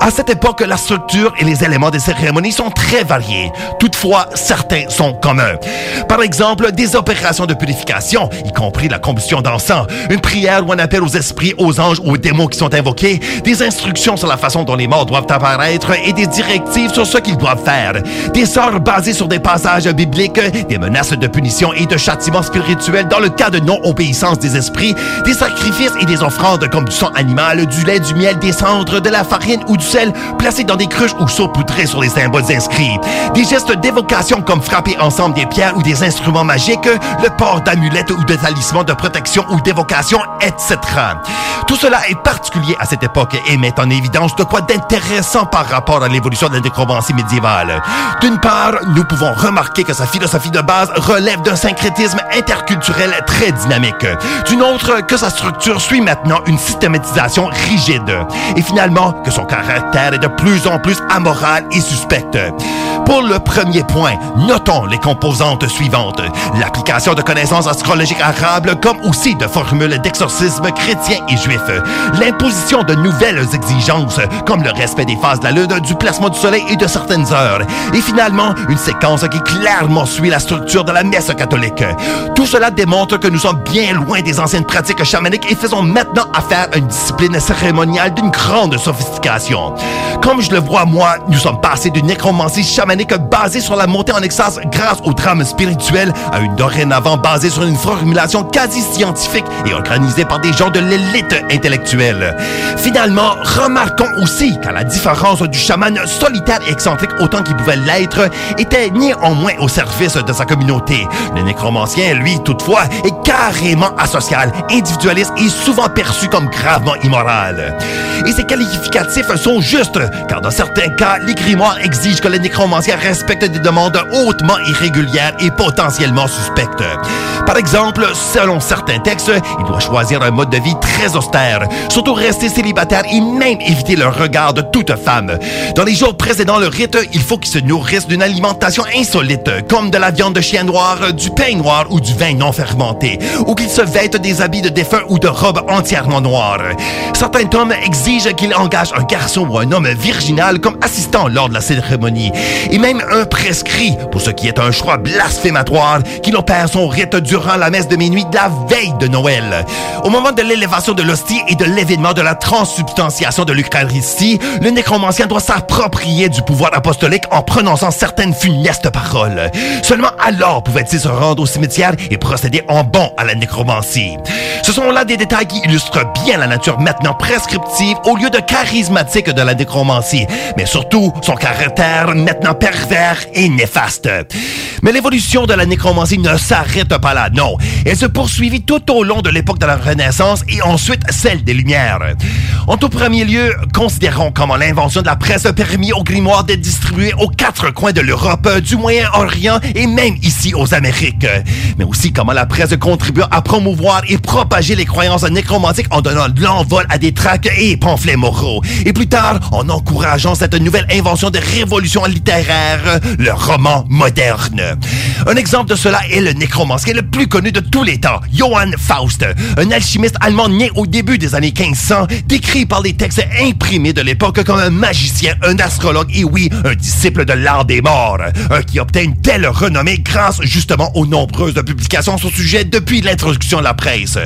À cette époque, la structure et les éléments des cérémonies sont très variés. Toutefois, certains sont communs. Par exemple, des opérations de purification, y compris la combustion d'encens, une prière ou un appel aux esprits, aux anges ou aux démons qui sont invoqués, des instructions sur la façon dont les morts doivent apparaître et des directives sur ce qu'ils doivent faire, des sorts basés sur des passages bibliques, des menaces de punition et de châtiment spirituel dans le cas de non-obéissance des esprits, des sacrifices et des offrandes comme du sang animal, du lait, du miel, des cendres, de la farine ou du sel placés dans des cruches ou saupoudrés sur les symboles inscrits, des gestes d'évocation comme frapper ensemble des pierres ou des instruments magiques, le port d'amulettes ou de talismans de protection ou d'évocation, etc. Tout cela est particulier à cette époque et met en évidence de quoi d'intéressant par rapport à l'évolution de la nécromancie médiévale. D'une part, nous pouvons remarquer que sa philosophie de base relève d'un syncrétisme interculturel très dynamique. D'une autre, que sa structure suit maintenant une systématisation rigide. Et finalement, que son caractère est de plus en plus amoral et suspect. Pour le premier point, notons les composantes suivantes. L'application de connaissances astrologiques arabes comme aussi de formules d'exorcisme chrétien et juif. L'imposition de nouvelles exigences comme le respect des phases de la lune, du placement du soleil et de certaines heures. Et finalement, une séquence qui clairement suit la structure de la messe catholique. Tout cela démontre que nous sommes bien loin des anciennes pratiques chamaniques et faisons maintenant affaire à une discipline cérémoniale d'une grande sophistication. Comme je le vois moi, nous sommes passés d'une nécromancie chamanique basée sur la montée en extase grâce au drame spirituel à une dorénavant basée sur une formulation quasi scientifique et organisée par des gens de l'élite intellectuelle. Finalement, remarquons aussi qu'à la différence du chaman solitaire et excentrique autant qu'il pouvait l'être, était néanmoins au service de sa communauté. Le nécromancien, lui, toutefois, est carrément asocial, individualiste et souvent perçu comme gravement immoral. Et ces qualificatifs sont justes, car dans certains cas, les grimoires exigent que le nécromancien respecte des demandes hautement irrégulières et potentiellement suspectes. Par exemple, selon certains textes, il doit choisir un mode de vie très austère, surtout rester célibataire et même éviter le regard de toute femme. Dans les jours précédant le rite, il faut qu'il se nourrisse d'une alimentation insolite, comme de la viande de chien noir, du pain noir ou du vin non fermenté, ou qu'il se vête des habits de défunt ou de robes entièrement noires. Certains tomes exigent qu'il engage un garçon ou un homme virginal comme assistant lors de la cérémonie, et même un prescrit, pour ce qui est un choix blasphématoire, qu'il opère son rite durant la messe de minuit de la veille de Noël. Au moment de l'élévation de l'hostie et de l'événement de la transsubstantiation de l'Eucharistie, le nécromancien doit s'approprier du pouvoir apostolique en prononçant certaines funestes paroles. Seulement alors pouvait-il se rendre au cimetière et procéder en bon à la nécromancie. Ce sont là des détails qui illustrent bien la nature maintenant prescriptive au lieu de charismatique de la nécromancie, mais surtout son caractère maintenant pervers et néfaste. Mais l'évolution de la nécromancie ne s'arrête pas là, non. Elle se poursuivit tout au long de l'époque de la Renaissance et ensuite celle des Lumières. En tout premier lieu, considérons comment l'invention de la presse a permis aux grimoires d'être distribués aux quatre coins de l'Europe, du Moyen-Orient et même ici aux Amériques. Mais aussi comment la presse contribua à promouvoir et propager les croyances nécromantiques en donnant l'envol à des tracts et pamphlets moraux. Et plus tard, en encourageant cette nouvelle invention de révolution littéraire, le roman moderne. Un exemple de cela est le nécromancien le plus connu de tous les temps, Johann Faust, un alchimiste allemand né au début des années 1500, décrit par les textes imprimés de l'époque comme un magicien, un astrologue et oui, un disciple de l'art des morts, un qui obtint une telle renommée grâce justement aux nombreuses publications sur ce sujet depuis l'introduction de la presse.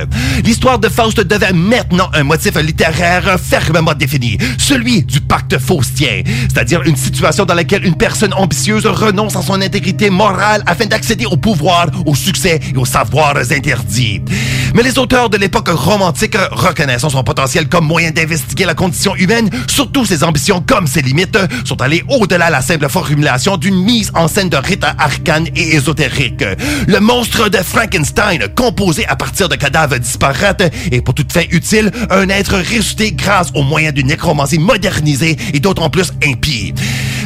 L'histoire de Faust devient maintenant un motif littéraire fermement défini, celui du pacte faustien, c'est-à-dire une situation dans laquelle une personne ambitieuse renonce à son intégrité morale afin d'accéder au pouvoir, au succès et aux savoirs interdits. Mais les auteurs de l'époque romantique, reconnaissant son potentiel comme moyen d'investiguer la condition humaine, surtout ses ambitions comme ses limites, sont allés au-delà de la simple formulation d'une mise en scène de rites arcanes et ésotériques. Le monstre de Frankenstein, composé à partir de cadavres disparates et pour toute fin utile, un être ressuscité grâce aux moyens d'une nécromancie modernisée et d'autant plus impie.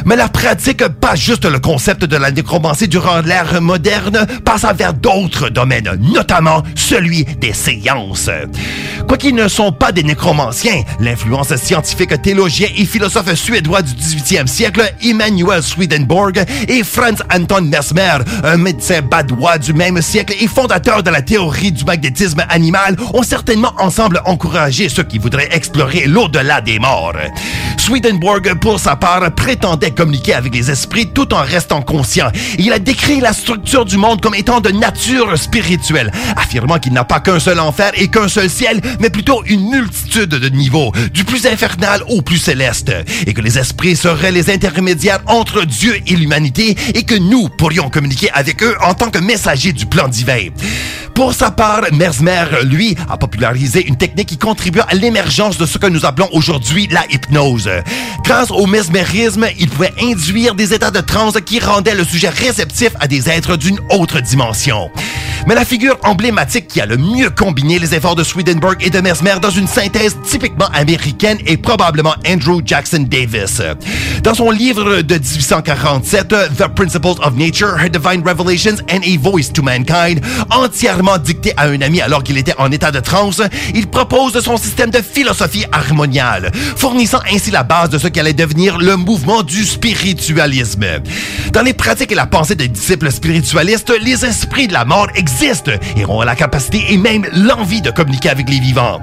Mais la pratique, pas juste le concept de la nécromancie durant l'ère moderne, passa vers d'autres domaines, notamment celui des séances. Quoiqu'ils ne sont pas des nécromanciens, l'influence scientifique, théologien et philosophe suédois du 18e siècle, Emmanuel Swedenborg et Franz Anton Mesmer, un médecin badois du même siècle et fondateur de la théorie du magnétisme animal, ont certainement ensemble encouragé ceux qui voudraient explorer l'au-delà des morts. Swedenborg, pour sa part, prétendait communiquer avec les esprits tout en restant conscient. Il a décrit la structure du monde comme étant de nature spirituelle, affirmant qu'il n'a pas qu'un seul enfer et qu'un seul ciel, mais plutôt une multitude de niveaux, du plus infernal au plus céleste, et que les esprits seraient les intermédiaires entre Dieu et l'humanité, et que nous pourrions communiquer avec eux en tant que messagers du plan divin. Pour sa part, Mersmer, lui, a popularisé une technique qui contribue à l'émergence de ce que nous appelons aujourd'hui la hypnose. Grâce au mesmérisme, il pouvait induire des états de transe qui rendaient le sujet réceptif à des êtres d'une autre dimension. Mais la figure emblématique qui a le mieux combiné les efforts de Swedenborg et de Mesmer dans une synthèse typiquement américaine est probablement Andrew Jackson Davis. Dans son livre de 1847, The Principles of Nature, Her Divine Revelations and a Voice to Mankind, entièrement dicté à un ami alors qu'il était en état de transe, il propose son système de philosophie harmoniale, fournissant ainsi la base de ce qui allait devenir le mouvement du spiritualisme. Dans les pratiques et la pensée des disciples spiritualistes, les esprits de la mort existent et ont la capacité et même l'envie de communiquer avec les vivants.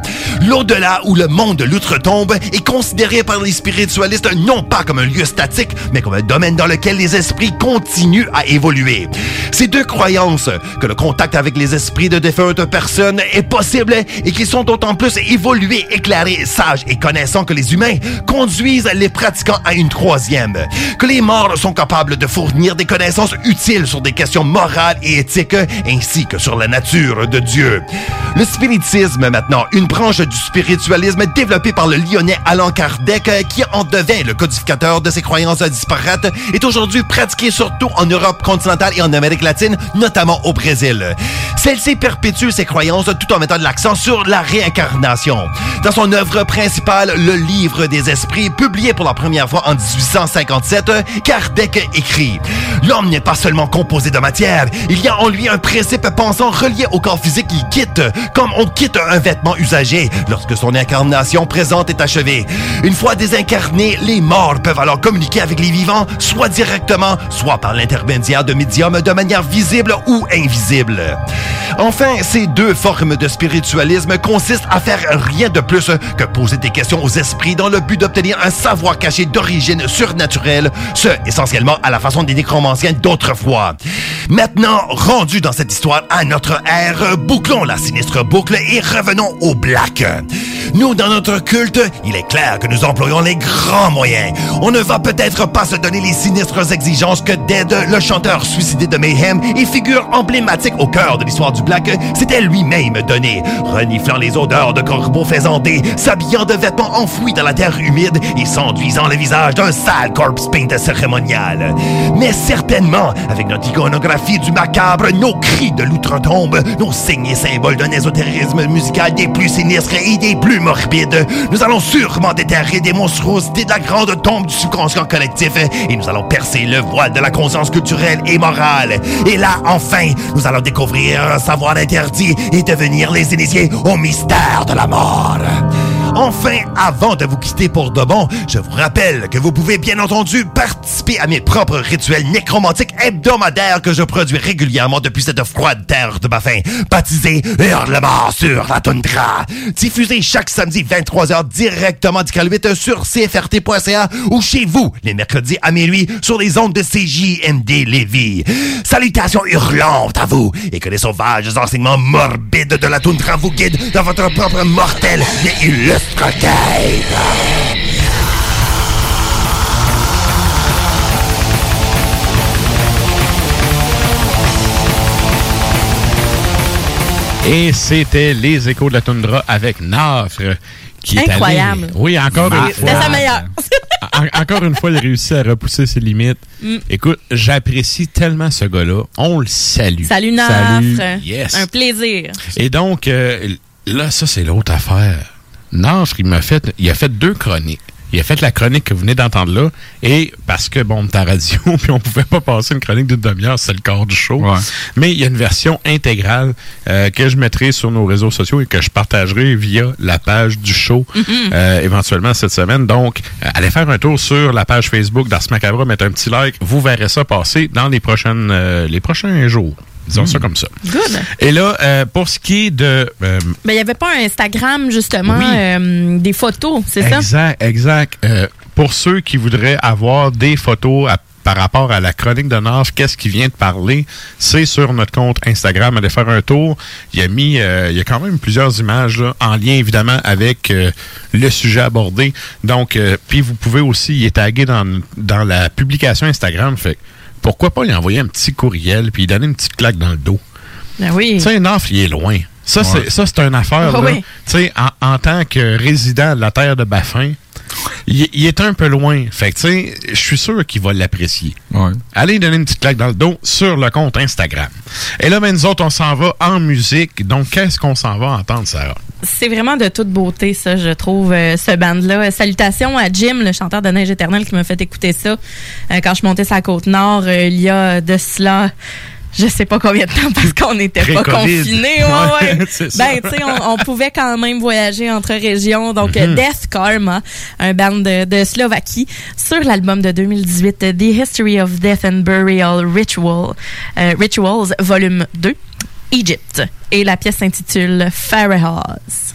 L'au-delà ou le monde de l'outre-tombe est considéré par les spiritualistes non pas comme un lieu statique, mais comme un domaine dans lequel les esprits continuent à évoluer. Ces deux croyances, que le contact avec les esprits de défuntes personnes est possible et qu'ils sont d'autant plus évolués, éclairés, sages et connaissants que les humains, conduisent les pratiquants à une troisième, que les morts sont capables de fournir des connaissances utiles sur des questions morales et éthiques, ainsi que sur la nature de Dieu. Le spiritisme, maintenant, une branche du spiritualisme développée par le lyonnais Allan Kardec, qui en devint le codificateur de ses croyances disparates, est aujourd'hui pratiquée surtout en Europe continentale et en Amérique latine, notamment au Brésil. Celle-ci perpétue ses croyances tout en mettant de l'accent sur la réincarnation. Dans son œuvre principale, Le Livre des Esprits, publié pour la première fois en 1857, Kardec écrit L'homme n'est pas seulement composé de matière, il y a en lui un principe pensant relié au corps physique qu'il quitte, comme on quitte un vêtement usagé lorsque son incarnation présente est achevée. Une fois désincarnés, les morts peuvent alors communiquer avec les vivants, soit directement, soit par l'intermédiaire de médiums de manière visible ou invisible. Enfin, ces deux formes de spiritualisme consistent à faire rien de plus que poser des questions aux esprits dans le but d'obtenir un savoir caché d'origine surnaturelle, ce essentiellement à la façon des nécromanciens d'autrefois. Maintenant, rendu dans cette histoire à notre ère, bouclons la sinistre boucle et revenons au black. Nous, dans notre culte, il est clair que nous employons les grands moyens. On ne va peut-être pas se donner les sinistres exigences que Dead, le chanteur suicidé de Mayhem et figure emblématique au cœur de l'histoire du black, s'était lui-même donné, reniflant les odeurs de corbeaux faisandés, s'habillant de vêtements enfouis dans la terre humide et s'enduisant le visage d'un sale corpse paint cérémonial. Mais certainement, avec notre iconographie du macabre, nos cris de l'outre-tombe, nos signes et symboles d'un ésotérisme musical des plus sinistres et des plus morbides, nous allons sûrement déterrer des monstruosités de la grande tombe du subconscient collectif et nous allons percer le voile de la conscience culturelle et morale. Et là, enfin, nous allons découvrir un savoir interdit et devenir les initiés au mystère de la mort. Enfin, avant de vous quitter pour de bon, je vous rappelle que vous pouvez bien entendu participer à mes propres rituels nécromantiques hebdomadaires que je produis régulièrement depuis cette froide terre de ma faim, baptisé Hurlement sur la toundra, diffusé chaque samedi 23h directement du Caluite sur cfrt.ca ou chez vous les mercredis à minuit sur les ondes de CJMD Lévis. Salutations hurlantes à vous et que les sauvages enseignements morbides de la toundra vous guident dans votre propre mortel quête. Et c'était les échos de la toundra avec Nafre. Qui est Incroyable. allé- oui, encore une C'était fois. sa meilleure. En- encore une fois, il réussit à repousser ses limites. Mm. Écoute, j'apprécie tellement ce gars-là. On le salue. Salut Nafre. Salut. Yes. Un plaisir. Et donc, euh, là, ça, c'est l'autre affaire. Nafre, il m'a fait, il a fait deux chroniques. Il a fait la chronique que vous venez d'entendre là, et parce que, bon, on est à radio, puis on pouvait pas passer une chronique d'une demi-heure, c'est le corps du show. Mais il y a une version intégrale euh, que je mettrai sur nos réseaux sociaux et que je partagerai via la page du show Mhm. euh, éventuellement cette semaine. Donc, euh, allez faire un tour sur la page Facebook d'Ars Macabre, mettre un petit like. Vous verrez ça passer dans les prochaines, euh, les prochains jours. Disons ça comme ça. Good. Et là, euh, pour ce qui est de... euh, Mais il n'y avait pas un Instagram, justement, Oui. euh, des photos, c'est ça? exact, exact. Pour ceux qui voudraient avoir des photos à- par rapport à la chronique de Nage, qu'est-ce qui vient de parler, c'est sur notre compte Instagram. Allez faire un tour. Il y a mis, euh, il y a quand même plusieurs images là, en lien évidemment avec euh, le sujet abordé. Donc, euh, puis vous pouvez aussi y taguer dans, dans la publication Instagram. Fait que pourquoi pas lui envoyer un petit courriel puis lui donner une petite claque dans le dos? Ben oui. Tu sais, Naf, il est loin. Ça, Ouais. c'est, ça, c'est une affaire. Ah oui. Tu sais, en, en tant que résident de la terre de Baffin, il, il est un peu loin. Fait que, tu sais, je suis sûr qu'il va l'apprécier. Allez donner une petite claque dans le dos sur le compte Instagram. Et là, ben, nous autres, on s'en va en musique. Donc, qu'est-ce qu'on s'en va entendre, Sarah? C'est vraiment de toute beauté, ça, je trouve, euh, ce band-là. Salutations à Jim, le chanteur de Neige éternelle, qui m'a fait écouter ça euh, quand je montais sa côte nord euh, il y a de cela. Je sais pas combien de temps parce qu'on n'était pas confinés. Ouais, ouais. Ben, tu sais, on, on pouvait quand même voyager entre régions. Donc, Mhm. Death Karma, un band de, de Slovaquie, sur l'album de 2018, euh, The History of Death and Burial Ritual, euh, Rituals, volume 2, Egypt. Et la pièce s'intitule Pharaohs.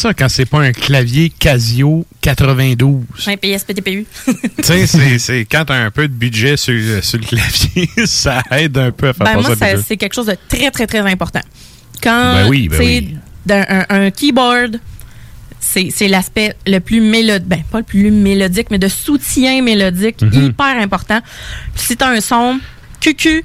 Ça quand c'est pas un clavier Casio 92. Ouais, PSPTPU. tu sais, c'est- quand t'as un peu de budget sur, sur le clavier, ça aide un peu à faire Ben, passer moi, ça- c'est quelque chose de très, très, très important. Quand, Ben oui, ben oui. un, un keyboard, c'est l'aspect le plus mélodique, ben, pas le plus mélodique, mais de soutien mélodique, Mhm. hyper important. Puis si t'as un son QQ,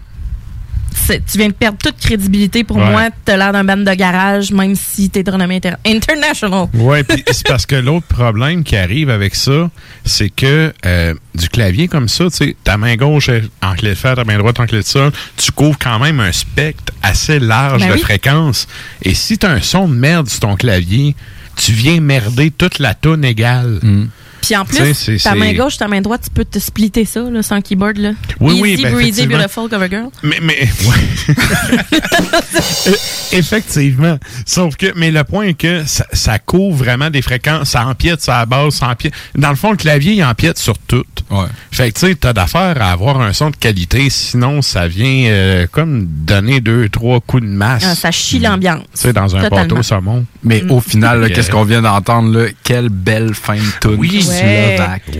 tu viens de perdre toute crédibilité pour Ouais. moi. T'as l'air d'un band de garage, même si t'es de renommée inter- international. Ouais, puis c'est parce que l'autre problème qui arrive avec ça, c'est que euh, du clavier comme ça, tu sais, ta main gauche est en clé de fer, ta main droite en clé de sol, tu couvres quand même un spectre assez large Ben de oui. fréquences. Et si tu as un son de merde sur ton clavier, tu viens merder toute la tonne égale. Puis en plus, c'est- ta c'est- main gauche, ta main droite, tu peux te splitter ça, là, un keyboard. Là. Oui, Easy, oui, ben, breezy, beautiful cover girl. Mais, mais ouais. effectivement. Sauf que, mais le point est que ça, ça couvre vraiment des fréquences, ça empiète sur la base, ça empiète. Dans le fond, le clavier, il empiète sur tout. Fait que, tu sais, t'as d'affaires à avoir un son de qualité, sinon ça vient euh, comme donner deux, trois coups de masse. Ah, ça chie l'ambiance. Tu sais, dans un Totalement. bateau saumon. Mais Mm. au final, là, Puis, qu'est-ce qu'on vient d'entendre, là? Quelle belle fin de tune. Oui. Ouais.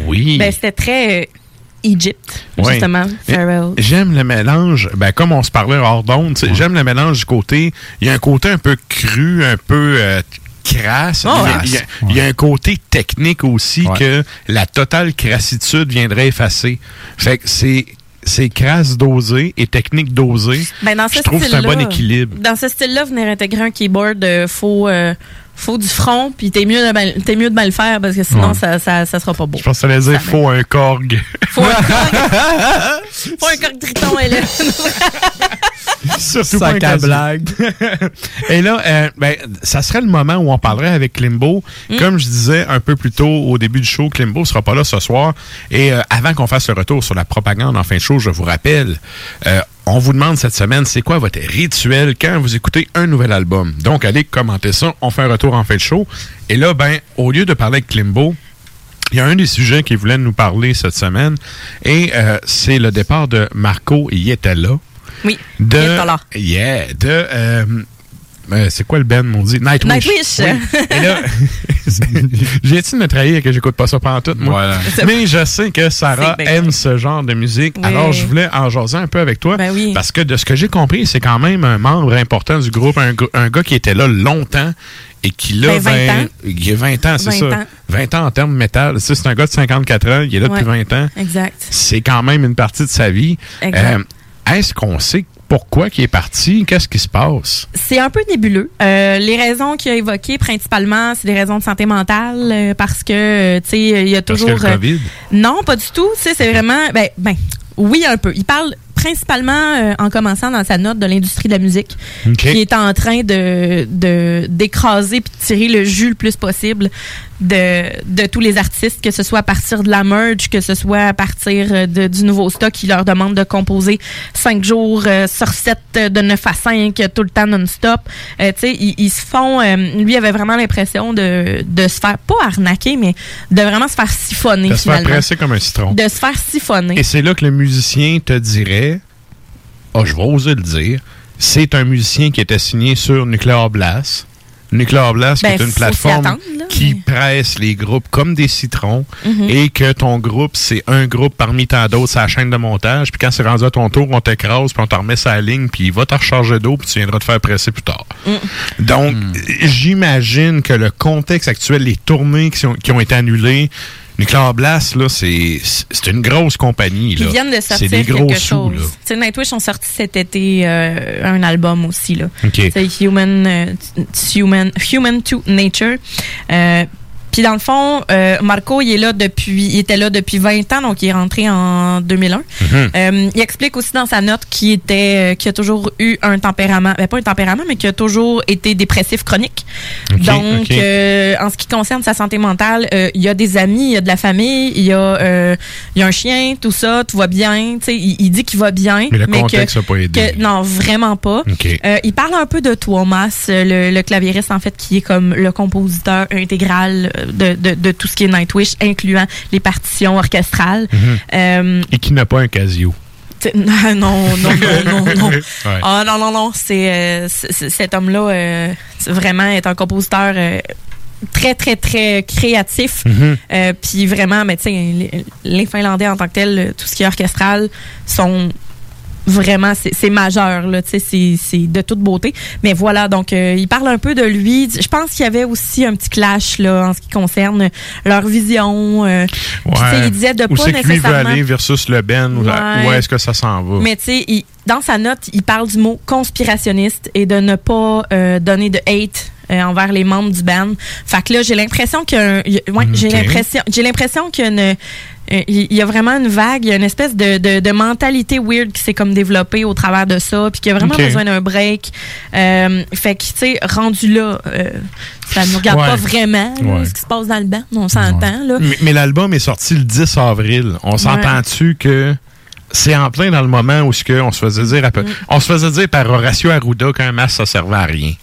Oui. Ben, c'était très euh, Egypt, Ouais. justement. J'aime le mélange, ben, comme on se parlait hors d'onde, j'aime le mélange du côté, il y a un côté un peu cru, un peu euh, crasse. Oh, il, y a, ouais. il y a- il y a un côté technique aussi que la totale crassitude viendrait effacer. Fait que c'est c'est crasse dosé et technique dosée. Ben, dans ce Je trouve que c'est un bon style-là, équilibre. Dans ce style-là, venir intégrer un keyboard, euh, faut, euh, faut du front, puis t'es mieux, de mal- t'es mieux de mal le faire parce que sinon, Ouais. ça, ça, ça sera pas beau. Je pense que ça allait dire faut un corg. Faut un corps, faut un corps triton, elle est Surtout Sac pas un à blague. Et là, euh, ben, ça serait le moment où on parlerait avec Klimbo. Mm. Comme je disais un peu plus tôt au début du show, Klimbo sera pas là ce soir. Et euh, avant qu'on fasse le retour sur la propagande en fin de show, je vous rappelle, euh, on vous demande cette semaine, c'est quoi votre rituel quand vous écoutez un nouvel album? Donc, allez commenter ça. On fait un retour en fin de show. Et là, ben, au lieu de parler avec Klimbo, il y a un des sujets qui voulait nous parler cette semaine. Et euh, c'est le départ de Marco Yetela. Oui. De, Yetela. Yeah, de. euh, euh, c'est quoi le band, mon dit? Nightwish. Nightwish. Oui. Et là, j'ai-tu de me trahir que j'écoute pas ça pendant tout, moi? Voilà. Mais je sais que Sarah aime ce genre de musique. Oui. Alors, je voulais en jaser un peu avec toi. Ben oui. Parce que de ce que j'ai compris, c'est quand même un membre important du groupe, un, gars qui était là longtemps et qui là, Ben, 20 ans. il y a 20 ans, c'est 20 ça. ans. 20 ans en termes métal. C'est un gars de 54 ans, il est là depuis Ouais. 20 ans. Exact. C'est quand même une partie de sa vie. Exact. Euh, Est-ce qu'on sait pourquoi il est parti? Qu'est-ce qui se passe? C'est un peu nébuleux. Euh, les raisons qu'il a évoquées, principalement, c'est des raisons de santé mentale, euh, parce que, euh, tu sais, il y a Parce que toujours... le COVID? non, pas du tout. Tu sais, c'est vraiment... Ben, ben, oui, un peu. Il parle principalement, euh, en commençant dans sa note, de l'industrie de la musique, qui est en train de- d'écraser puis de tirer le jus le plus possible de, de tous les artistes, que ce soit à partir de la merge, que ce soit à partir euh, de- du nouveau stock qui leur demande de composer cinq jours euh, sur sept euh, de 9 à 5, euh, tout le temps non-stop. Euh, tu sais, ils, ils se font... euh, lui avait vraiment l'impression de, de se faire, pas arnaquer, mais de vraiment se faire siphonner, De se faire presser comme un citron. De se faire siphonner. Et c'est là que le musicien te dirait, oh, je vais oser le dire, c'est un musicien qui était signé sur Nuclear Blast. Nuclear Blast, Ben, qui est une plateforme qui presse les groupes comme des citrons Mhm. et que ton groupe, c'est un groupe parmi tant d'autres, c'est la chaîne de montage. Puis quand c'est rendu à ton tour, on t'écrase, puis on te remet sa ligne, puis il va te recharger d'eau, puis tu viendras te faire presser plus tard. Mm. Donc, j'imagine que le contexte actuel, les tournées qui, sont- qui ont été annulées, Nuclear Blast, là, c'est c'est une grosse compagnie. Là. ils viennent de sortir des gros quelque sous, chose. là. Nightwish ont sorti cet été euh, un album aussi là. C'est Human, euh, Human, Human to Nature. Euh, puis dans le fond, euh, Marco, il est là depuis, il était là depuis 20 ans, donc il est rentré en 2001. Mhm. Euh, il explique aussi dans sa note qu'il était, euh, qu'il a toujours eu un tempérament, ben pas un tempérament, mais qu'il a toujours été dépressif chronique. Donc, euh, en ce qui concerne sa santé mentale, euh, il y a des amis, il y a de la famille, il y a, euh, il y a un chien, tout ça, tout va bien. Tu sais, il, il dit qu'il va bien, Mais le que- contexte a pas aidé. que- non, vraiment pas. OK. Euh, il parle un peu de Thomas, le, le claviériste en fait, qui est comme le compositeur intégral de, de, de tout ce qui est Nightwish, incluant les partitions orchestrales. Mhm. Euh, Et qui n'a pas un Casio? non, non, non, non, non. Ouais. Ah non, non, non. C'est, euh, cet homme-là, euh, vraiment est un compositeur euh, très, très, très créatif. Mhm. Puis vraiment, mais tu sais, les, les Finlandais en tant que tels, tout ce qui est orchestral, sont vraiment, c'est majeur, là, tu sais, c'est- c'est de toute beauté. Mais voilà, donc, euh, il parle un peu de lui. Je pense qu'il y avait aussi un petit clash, là, en ce qui concerne leur vision. euh, sais, il disait de Où pas c'est que lui veut nécessairement... aller versus le Ben? Ouais. où est-ce que ça s'en va? Mais tu sais, dans sa note, il parle du mot conspirationniste et de ne pas euh, donner de hate euh, envers les membres du band. Fait que là, j'ai l'impression que ouais, j'ai Ok. l'impression j'ai l'impression qu'il y a une il y a vraiment une vague, il y a une espèce de, de, de mentalité weird qui s'est comme développée au travers de ça, puis qu'il y a vraiment besoin d'un break. Euh, fait que, tu sais, rendu là, euh, ça ne nous regarde Ouais. pas vraiment là, Ouais. ce qui se passe dans le band, on s'entend. là. Mais, mais l'album est sorti le 10 avril. On s'entend-tu que c'est en plein dans le moment où ce que on se faisait dire à peu- Mm. on se faisait dire par Horacio Arruda qu'un masque ça servait à rien.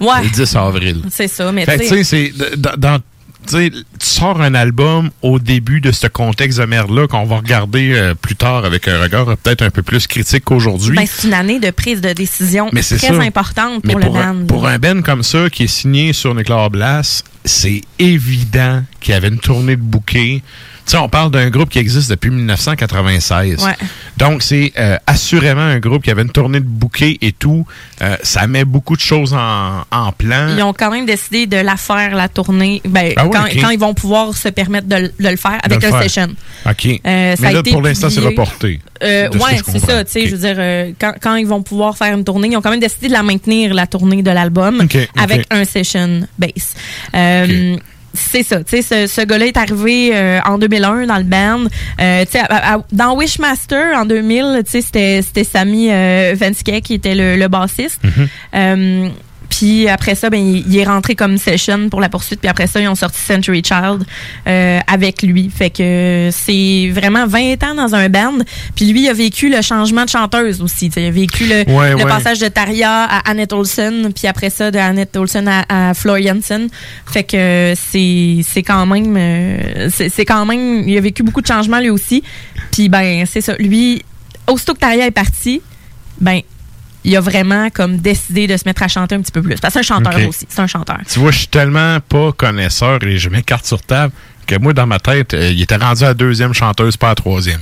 Ouais. Le 10 avril. C'est ça, mais tu sais. c'est dans, dans- tu sais, tu sors un album au début de ce contexte de merde-là qu'on va regarder euh, plus tard avec un regard peut-être un peu plus critique qu'aujourd'hui. Ben, c'est une année de prise de décision Mais très ça. importante Mais pour, pour, le un, band. pour un band comme ça qui est signé sur Nuclear Blast, c'est évident qu'il y avait une tournée de bouquets. Sais, on parle d'un groupe qui existe depuis 1996. Ouais. Donc, c'est euh, assurément un groupe qui avait une tournée de bouquets et tout. Euh, ça met beaucoup de choses en, en plan. Ils ont quand même décidé de la faire, la tournée, ben, Ah oui, quand, ils vont pouvoir se permettre de, le faire avec le faire. session. OK. Euh, ça Mais a là, été pour l'instant, c'est reporté. Ce je c'est ça. Tu sais, je veux dire, quand, quand ils vont pouvoir faire une tournée, ils ont quand même décidé de la maintenir, la tournée de l'album, avec un session bass. C'est ça, tu sais, ce, ce gars-là est arrivé euh, en 2001 dans le band. Euh, tu sais, dans Wishmaster en 2000, tu sais, c'était c'était Sami euh, Venske qui était le, le bassiste. Mhm. Euh, puis après ça, ben, il, il est rentré comme session pour la poursuite. Puis après ça, ils ont sorti Century Child euh, avec lui. Fait que c'est vraiment 20 ans dans un band. Puis lui, il a vécu le changement de chanteuse aussi. T'sais, il a vécu le, Ouais, le ouais. passage de Taria à Annette Olsen. Puis après ça, de Annette Olsen à, à Jansen. Fait que c'est c'est quand même... euh, c'est c'est quand même... Il a vécu beaucoup de changements lui aussi. Puis ben, c'est ça. Lui, aussitôt que Taria est parti, ben il a vraiment comme décidé de se mettre à chanter un petit peu plus. Parce que c'est un chanteur aussi. C'est un chanteur. Tu vois, je suis tellement pas connaisseur et je mets carte sur table que moi, dans ma tête, euh, il était rendu à la deuxième chanteuse, pas à la troisième.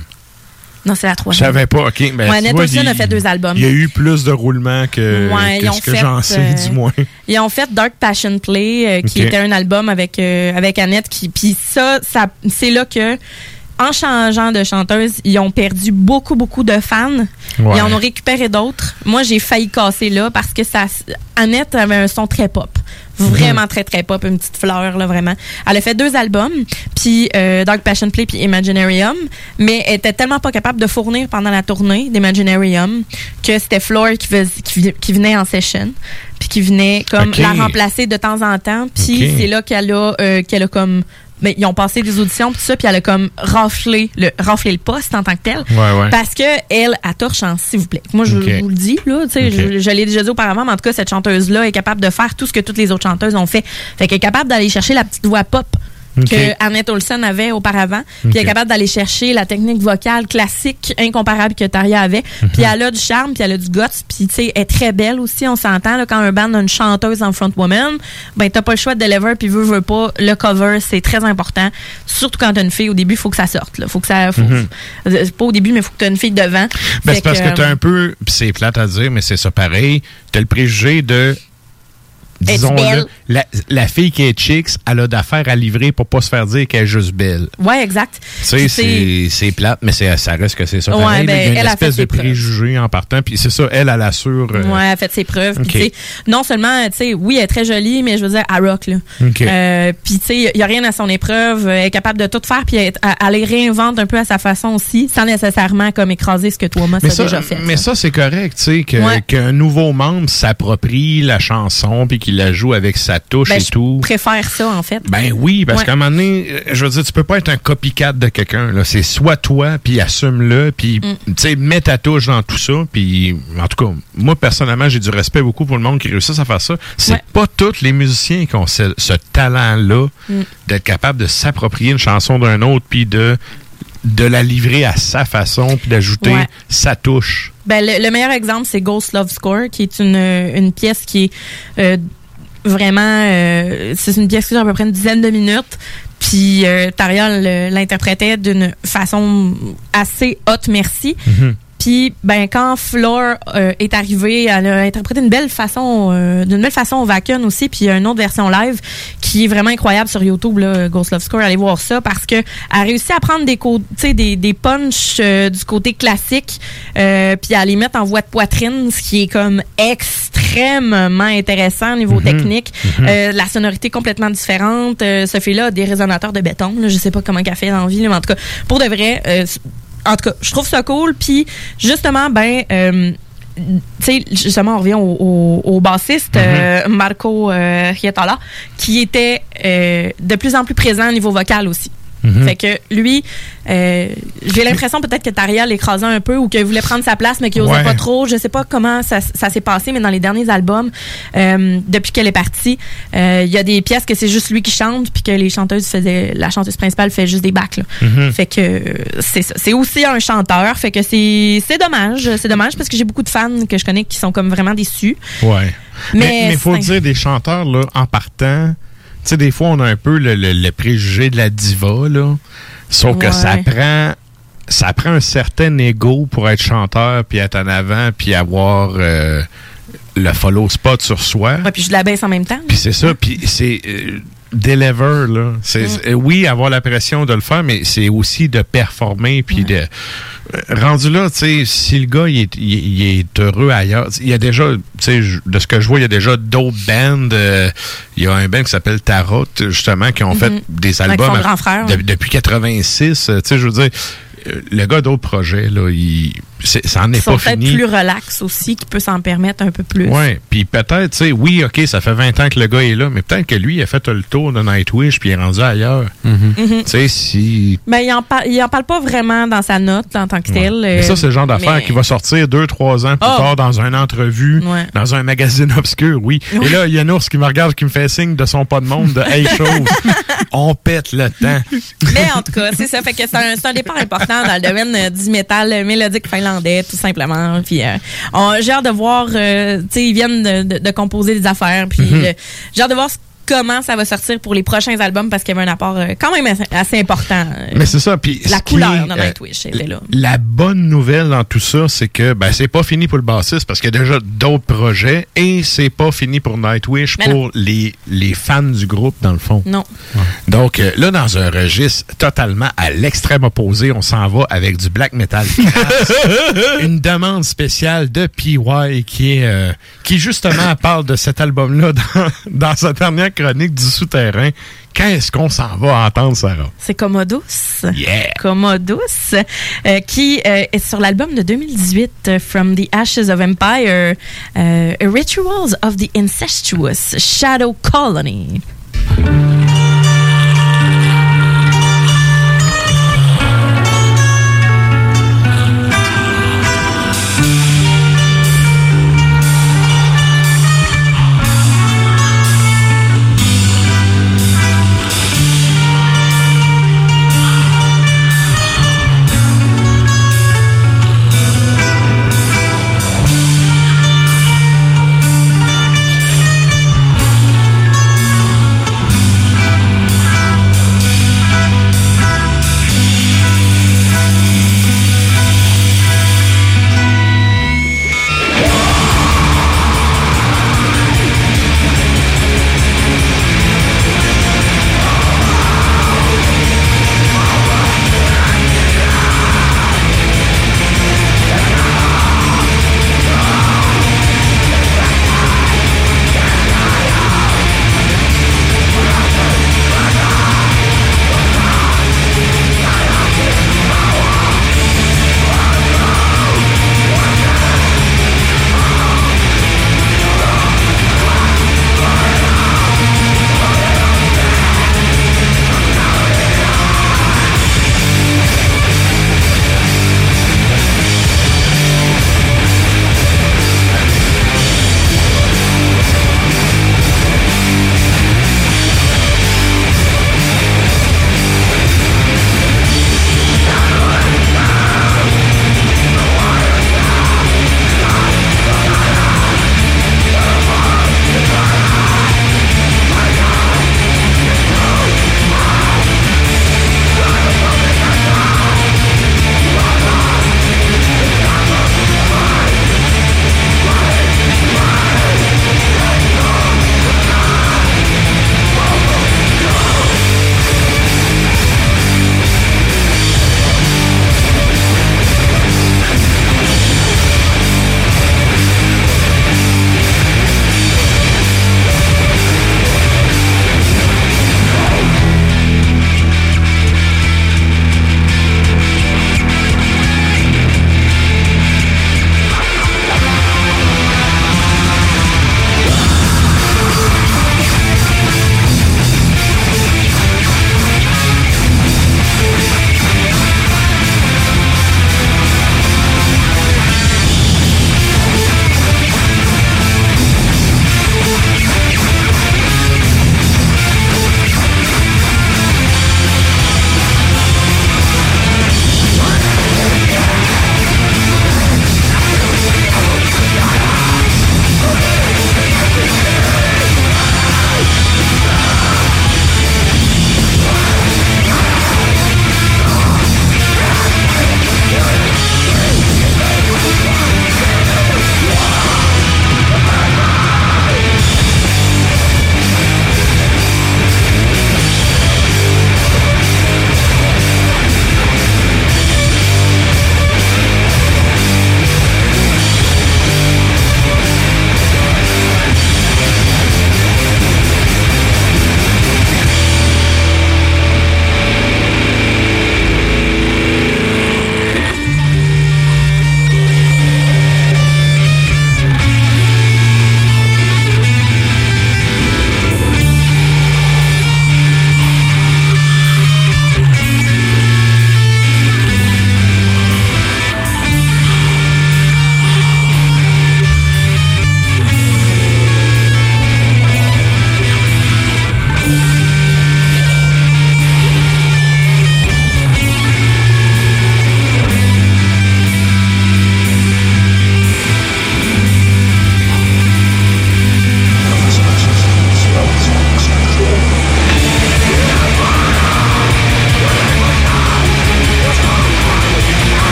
Non, c'est la Je troisième. savais pas, OK. Ben, Ouais, a fait deux albums. Il y a eu plus de roulements que, Ouais, que ce que j'en sais, euh, du moins. Ils ont fait Dark Passion Play, euh, qui était un album avec euh, avec Annette. Qui, puis ça, ça c'est là que en changeant de chanteuse, ils ont perdu beaucoup beaucoup de fans. Ouais. Ils en ont récupéré d'autres. Moi, j'ai failli casser là parce que ça, Annette avait un son très pop. Vraiment très, très pop. Une petite fleur, là, vraiment. Elle a fait deux albums, puis euh, Dark Passion Play puis Imaginarium, mais elle était tellement pas capable de fournir pendant la tournée d'Imaginarium que c'était Floor qui, fais- qui, vi- qui venait en session, puis qui venait comme la remplacer de temps en temps. Puis c'est là qu'elle a, euh, qu'elle a comme... Ben, ils ont passé des auditions puis tout ça puis elle a comme raflé le raflé le poste en tant que tel. Ouais, ouais. parce que elle a torchance s'il vous plaît. Moi je, vous le dis là tu sais je, je l'ai déjà dit auparavant mais en tout cas cette chanteuse là est capable de faire tout ce que toutes les autres chanteuses ont fait. Fait qu'elle est capable d'aller chercher la petite voix pop Que Annette Olsen avait auparavant. Puis elle est capable d'aller chercher la technique vocale classique incomparable que Taria avait. Puis elle a du charme puis elle a du guts puis tu sais elle est très belle aussi on s'entend quand un band a une chanteuse en frontwoman ben t'as pas le choix de deliver puis veut veut pas le cover c'est très important. Surtout quand t'as une fille au début faut que ça sorte là. Faut que ça faut, Mhm. euh, pas au début mais faut que t'aies une fille devant. Ben, c'est parce que, que, t'as un peu, c'est plate à dire, mais c'est ça pareil, t'as le préjugé de, disons. La, la fille qui est chicks, elle a d'affaires à livrer pour pas se faire dire qu'elle est juste belle. Ouais, exact. Tu sais, c'est c'est plate, mais c'est- ça reste que c'est ça. Ouais, ben, Il y a une elle a fait espèce de ses preuves. préjugé en partant, puis c'est ça, elle, elle assure. euh, Ouais, elle a fait ses preuves. Non seulement, tu sais, oui, elle est très jolie, mais je veux dire, elle rock, là. Euh, puis, tu sais, il n'y a rien à son épreuve. Elle est capable de tout faire, puis elle, elle les réinvente un peu à sa façon aussi, sans nécessairement comme écraser ce que a ça, déjà fait. mais ça c'est correct, tu sais, Ouais. qu'un nouveau membre s'approprie la chanson puis qu'il la joue avec sa touche Ben, et je tout. préfère ça, en fait. Ben oui, parce Ouais. qu'à un moment donné, euh, je veux dire, tu peux pas être un copycat de quelqu'un. C'est soit toi, puis assume-le, puis Mm. tu sais, mets ta touche dans tout ça. Puis en tout cas, moi personnellement, j'ai du respect beaucoup pour le monde qui réussit à faire ça. C'est Ouais. pas tous les musiciens qui ont ce, ce talent-là Mm. d'être capable de s'approprier une chanson d'un autre, puis de de la livrer à sa façon puis d'ajouter Ouais. sa touche. Ben, le, le meilleur exemple, c'est Ghost Love Score, qui est une, une pièce qui est euh, vraiment... euh, c'est une pièce qui dure à peu près une dizaine de minutes. Puis euh, Taria le- l'interprétait d'une façon assez haute merci. Puis ben quand Floor euh, est arrivée, elle a interprété d'une belle façon, euh, d'une belle façon au Vacuum aussi. Puis il y a une autre version live qui est vraiment incroyable sur YouTube, là, Ghost Love Score. Allez voir ça parce que elle a réussi à prendre des sais, des, des punchs euh, du côté classique, euh, puis à les mettre en voix de poitrine, ce qui est comme extrêmement intéressant au niveau Mhm. technique. Mhm. Euh, la sonorité complètement différente. Euh, ce fait-là a des résonateurs de béton. Là, je sais pas comment qu'elle fait dans la vie, mais en tout cas, pour de vrai, euh, en tout cas, je trouve ça cool. Puis justement, ben, euh, tu sais, justement, on revient au, au- au bassiste euh, Marco euh, Hietala, qui était euh, de plus en plus présent au niveau vocal aussi. Mhm. Fait que lui, euh, j'ai l'impression peut-être que Taria l'écrasait un peu ou qu'il voulait prendre sa place, mais qu'il osait Ouais. pas trop. Je sais pas comment ça, ça s'est passé, mais dans les derniers albums, euh, depuis qu'elle est partie, euh, il y a des pièces que c'est juste lui qui chante, puis que les chanteuses faisaient, la chanteuse principale fait juste des bacs. là. Mhm. Fait que c'est ça. C'est aussi un chanteur. Fait que c'est c'est dommage. C'est dommage parce que j'ai beaucoup de fans que je connais qui sont comme vraiment déçus. Ouais. Mais il faut dire, des chanteurs, là, en partant, sais, des fois, on a un peu le, le- le préjugé de la diva, là. Sauf que ça prend. Ça prend un certain ego pour être chanteur, puis être en avant, puis avoir euh, le follow spot sur soi. Ouais, puis je la baisse en même temps. Puis c'est ça, puis c'est euh, deliver là. C'est Mm. euh, oui avoir la pression de le faire, mais c'est aussi de performer puis de euh, rendu là, tu sais, si le gars il est, il, il est heureux ailleurs, il y a déjà, tu sais, de ce que je vois, il y a déjà d'autres bands. euh, il y a un band qui s'appelle Tarot justement qui ont fait des Avec albums son grand frère, de- ouais. depuis 86. euh, Tu sais, je veux dire. Le gars d'autres projets, là, il, c'est- ça en Ils est sont pas peut-être fini. plus relax aussi, qui peut s'en permettre un peu plus. Ouais, puis peut-être, tu sais, oui, OK, ça fait 20 ans que le gars est là, mais peut-être que lui, il a fait le tour de Nightwish puis il est rendu ailleurs. Mhm. Tu sais, si... Ben, il en, par- il en parle pas vraiment dans sa note en tant que tel. Mais ça, c'est le genre d'affaire mais- qui va sortir deux, trois ans plus Oh. tard dans une entrevue, Ouais. dans un magazine obscur, oui. Et là, il y a un ours qui me regarde, qui me fait signe de son pas de monde, de Hey, chose. On pète le temps. Mais en tout cas, c'est ça. Fait que c'est un, c'est un départ important dans le domaine euh, du métal mélodique finlandais, tout simplement. Puis euh, j'ai hâte de voir, euh, tu sais, ils viennent de, de- de composer des affaires. Puis Mhm. euh, j'ai hâte de voir ce- comment ça va sortir pour les prochains albums parce qu'il y avait un apport euh, quand même assez, important. euh, Mais c'est ça. Puis la couleur est, de euh, Nightwish était là. La bonne nouvelle dans tout ça, c'est que ben, c'est pas fini pour le bassiste parce qu'il y a déjà d'autres projets et c'est pas fini pour Nightwish Mais pour les, les fans du groupe, dans le fond. Non. Donc là, dans un registre totalement à l'extrême opposé, on s'en va avec du black metal. Une demande spéciale de PY qui est euh, qui justement parle de cet album-là dans, dans sa dernière chronique du souterrain. Qu'est-ce qu'on s'en va entendre, Sarah? C'est Commodus. Yeah. Commodus, euh, qui euh, est sur l'album de 2018, euh, From the Ashes of Empire, euh, Rituals of the Incestuous Shadow Colony.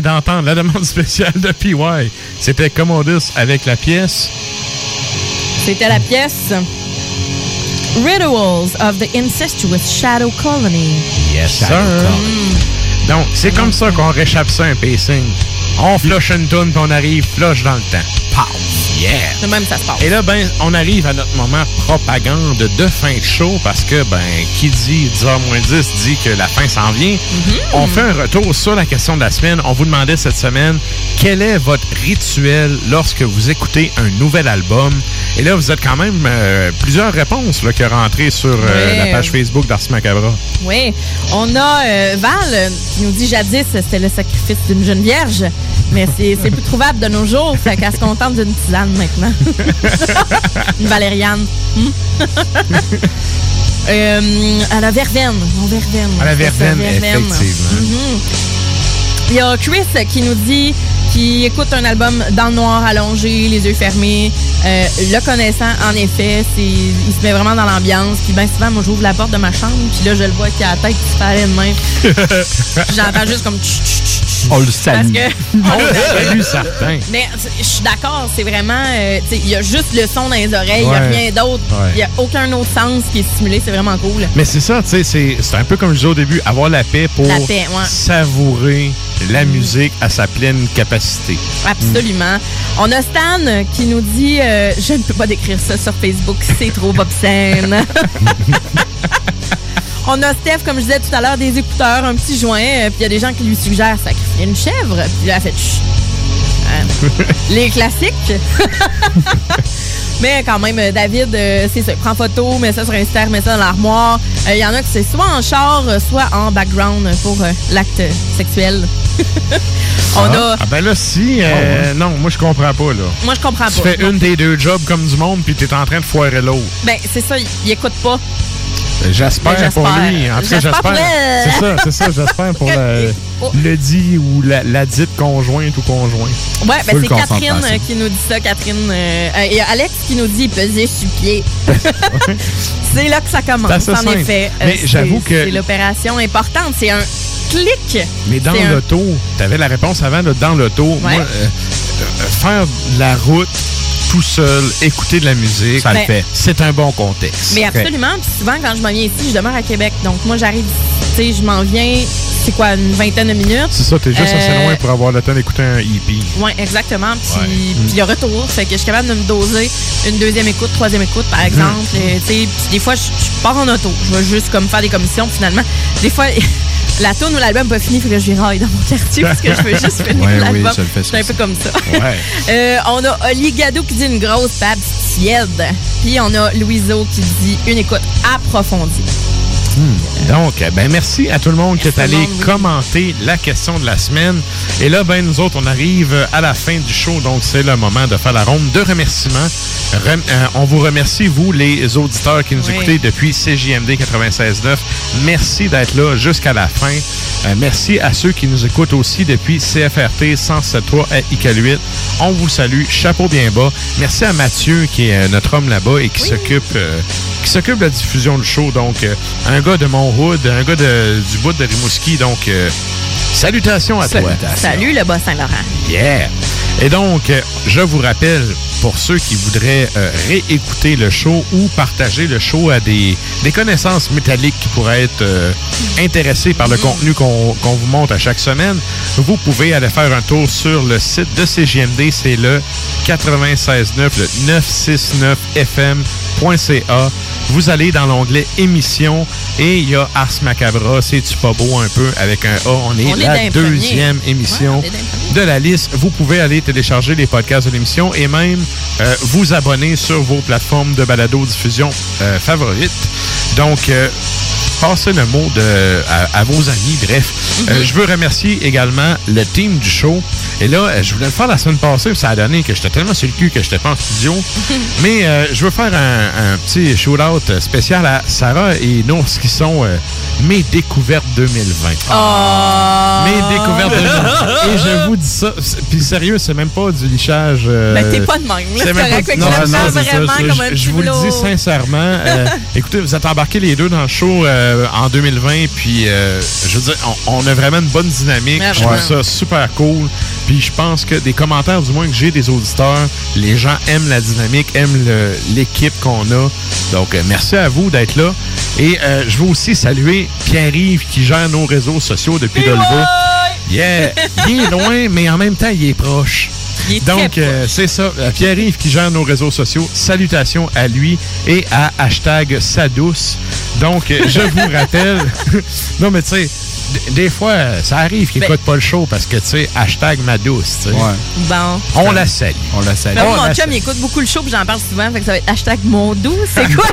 Vient d'entendre la demande spéciale de PY. C'était Commodus avec la pièce. C'était la pièce Rituals of the Incestuous Shadow Colony. Yes, sir. Donc, c'est comme ça qu'on réchappe ça un pacing. On flush une toune, puis on arrive flush dans le temps. Pow! Yeah! De même, ça se passe. Et là, ben, on arrive à notre moment propagande de fin de show parce que, ben, qui dit 10h moins 10 dit que la fin s'en vient. On fait un retour sur la question de la semaine. On vous demandait cette semaine quel est votre rituel lorsque vous écoutez un nouvel album? Et là, vous êtes quand même euh, plusieurs réponses là, qui sont rentrées sur euh, la page Facebook d'Ars Macabra. Oui. On a euh, Val qui nous dit jadis, c'était le sacrifice d'une jeune vierge. Mais c'est c'est plus trouvable de nos jours. Fait qu'elle se contente d'une tisane maintenant. Une valériane. Hmm. euh, à la verveine. Verveine. À la verveine, effectivement. Mhm. Il y a Chris qui nous dit qu'il écoute un album dans le noir allongé, les yeux fermés. Euh, le connaissant, en effet, c'est il se met vraiment dans l'ambiance. Puis bien souvent, moi, j'ouvre la porte de ma chambre, puis là, je le vois qui a la tête qui se fait aller de main. J'entends juste comme... tch, tch, tch, tch. On le Parce salue. que... On l'a salut, certain. Mais je suis d'accord, c'est vraiment. euh, Il y a juste le son dans les oreilles, il n'y a rien d'autre. Ouais. Il n'y a aucun autre sens qui est stimulé, c'est vraiment cool. Mais c'est ça, tu sais, c'est un peu comme je disais au début, avoir la paix pour La paix, ouais. savourer la musique à sa pleine capacité. Absolument. On a Stan qui nous dit euh, Je ne peux pas décrire ça sur Facebook, c'est trop obscène. On a Steph, comme je disais tout à l'heure, des écouteurs, un petit joint, euh, puis il y a des gens qui lui suggèrent sacrifier une chèvre, puis là, elle fait Chut. Euh, Les classiques. Mais quand même, euh, David, euh, c'est ça. Prend photo, met ça sur Insta, met ça dans l'armoire. Euh, Il y en a qui c'est soit en char, soit en background pour euh, l'acte sexuel. On ah, a. ah ben là, si, euh, non, moi je comprends pas, là. Moi, je comprends Tu pas. fais une des deux jobs comme du monde, puis t'es en train de foirer l'autre. Ben, c'est ça, il il écoute pas. Euh, J'espère pour lui. En tout cas, J'espère. C'est ça, c'est ça, j'espère pour le, le dit ou la, la dite conjointe ou conjoint. Ouais, ben c'est Catherine euh, qui nous dit ça, Catherine. euh, euh, et Alex qui nous dit peser sur pied. c'est là que ça commence, en simple. effet. Euh, Mais j'avoue que- C'est l'opération importante. C'est un clic. Mais dans C'est un- l'auto, t'avais la réponse avant, là, dans l'auto. Moi, euh, euh, faire de la route tout seul, écouter de la musique, Ça le fait. C'est un bon contexte. Mais absolument. Puis souvent, quand je m'en viens ici, je demeure à Québec. Donc, moi, j'arrive, tu sais, je m'en viens, c'est quoi, une vingtaine de minutes? C'est ça, t'es juste assez Euh, loin pour avoir le temps d'écouter un EP. Oui, exactement. Puis, Ouais. le retour, fait que je suis capable de me doser une deuxième écoute, troisième écoute, par exemple. Euh, tu sais, Puis des fois, je, je pars en auto. Je vais juste comme faire des commissions. Finalement, des fois, la tune ou l'album pas fini, fait que je viraille dans mon quartier parce que je veux juste finir Ouais, oui, l'album. fait, Je suis un peu comme ça. Ouais. Euh, on a Oli Gado qui dit une grosse pape tiède. Puis on a Louiseau qui dit une écoute approfondie. Donc, euh, ben merci à tout le monde qui est allé commenter la question de la semaine. Et là, ben nous autres, on arrive à la fin du show, donc c'est le moment de faire la ronde de remerciements. Rem- euh, on vous remercie, vous, les auditeurs qui nous Oui. écoutez depuis CJMD 96.9. Merci d'être là jusqu'à la fin. Euh, merci à ceux qui nous écoutent aussi depuis CFRT 107.3 à ICA8. On vous salue, chapeau bien bas. Merci à Mathieu, qui est euh, notre homme là-bas et qui s'occupe euh, qui s'occupe de la diffusion du show. Donc, un gars de Monthood, un gars de- du bout de Rimouski. Donc, euh, salutations à toi. Salut le Bas-Saint-Laurent. Yeah! Et donc, euh, je vous rappelle, pour ceux qui voudraient euh, réécouter le show ou partager le show à des, des connaissances métalliques qui pourraient être euh, intéressés par le contenu qu'on qu'on vous montre à chaque semaine, vous pouvez aller faire un tour sur le site de CGMD. C'est le 96.9, le 969fm.ca. Vous allez dans l'onglet émissions et il y a Ars Macabra, c'est-tu pas beau un peu avec un A. On est On la deuxième émission Ouais, de la liste. Vous pouvez aller télécharger les podcasts de l'émission et même euh, vous abonner sur vos plateformes de balado-diffusion euh, favorites. Donc, euh, passez le mot de, à, à vos amis. Bref, Euh, je veux remercier également le team du show. Et là, euh, je voulais le faire la semaine passée, puis ça a donné que j'étais tellement sur le cul que j'étais pas en studio. Mais euh, je veux faire un, un petit shout-out spécial à Sarah et Nours qui sont euh, mes découvertes 2020. Oh! Mes découvertes 2020. Et je vous dis ça. Puis sérieux, c'est même pas du lichage. euh, Ben, t'es pas de même, c'est même pas- que non, non, ça. Je- un vous le dis sincèrement. écoutez, vous êtes embarqués les deux dans le show euh, en 2020. Puis, euh, je veux dire, on, on a vraiment une bonne dynamique. Je trouve ça super cool. Puis, je pense que des commentaires, du moins que j'ai des auditeurs, les gens aiment la dynamique, aiment l'équipe qu'on a. Donc, euh, merci à vous d'être là. Et je veux aussi saluer Pierre-Yves qui gère nos réseaux sociaux depuis. Yeah! Il est loin, mais en même temps, il est proche. Donc, euh, c'est ça. Euh, Pierre-Yves qui gère nos réseaux sociaux. Salutations à lui et à hashtag Sadouce. Donc, euh, je vous rappelle. non, mais tu sais, des fois, ça arrive qu'il Ben- n'écoute pas le show parce que, tu sais, hashtag ma douce. tu sais. Bon. On la salue. On la salue. Ben, mon chum, il écoute beaucoup le show, puis j'en parle souvent, fait que ça va être hashtag mon doux. C'est quoi?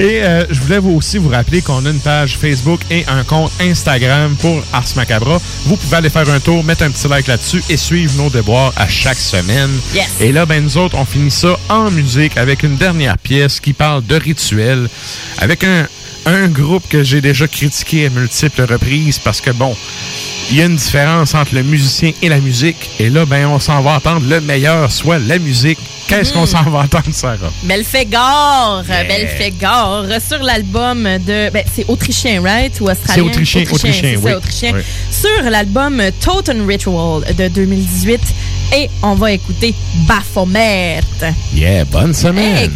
Et euh, je voulais vous aussi vous rappeler qu'on a une page Facebook et un compte Instagram pour Ars Macabra. Vous pouvez aller faire un tour, mettre un petit like là-dessus et suivre nos déboires à chaque semaine. Yes. Et là, ben nous autres, on finit ça en musique avec une dernière pièce qui parle de rituel, avec un, un groupe que j'ai déjà critiqué à multiples reprises parce que bon, il y a une différence entre le musicien et la musique. Et là, ben on s'en va entendre le meilleur, soit la musique. Qu'est-ce qu'on s'en va entendre, Sarah? Belfegor, Belfegor, sur l'album de. Ben, c'est autrichien, right? Ou australien? C'est autrichien, autrichien, c'est oui. ça, autrichien. Oui. Sur l'album Totem Ritual de 2018. Et on va écouter Baphomet. Yeah, bonne semaine! Hey,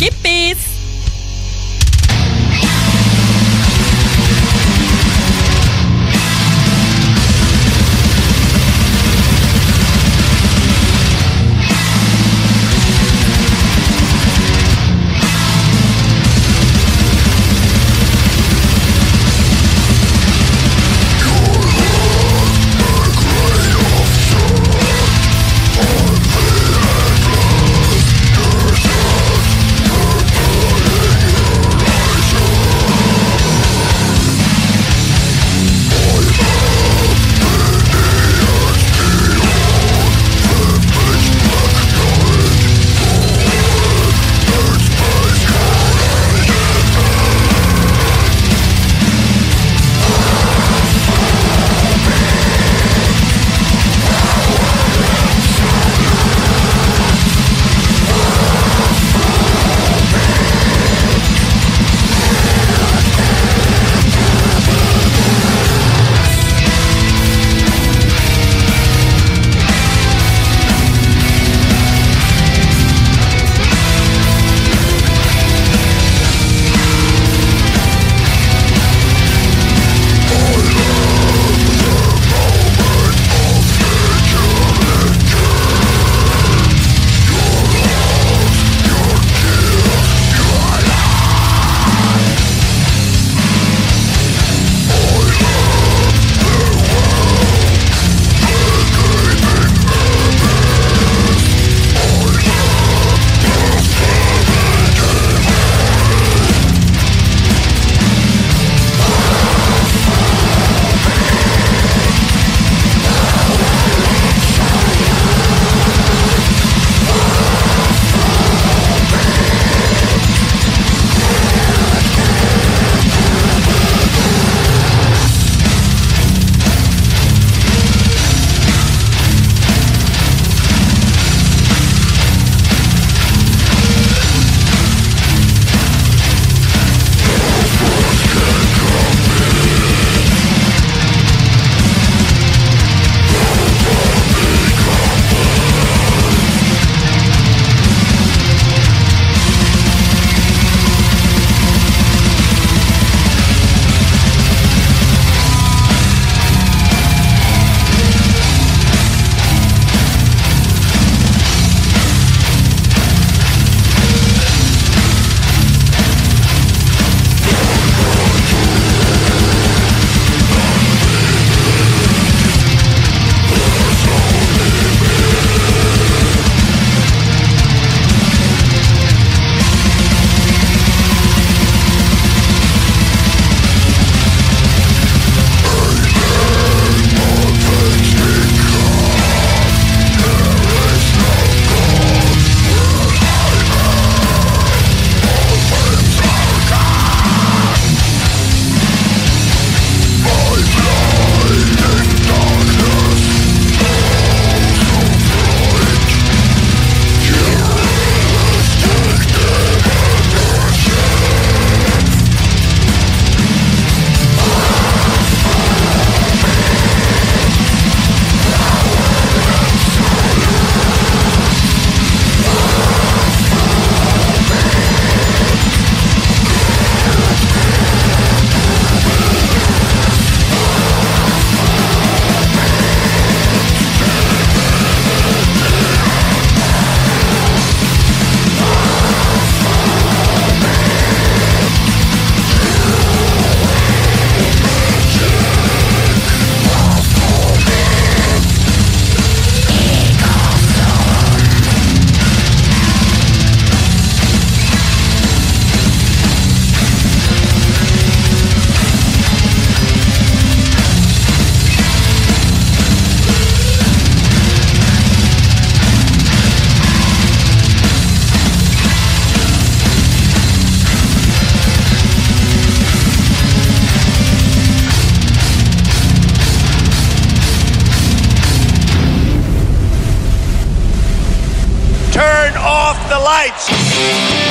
lights!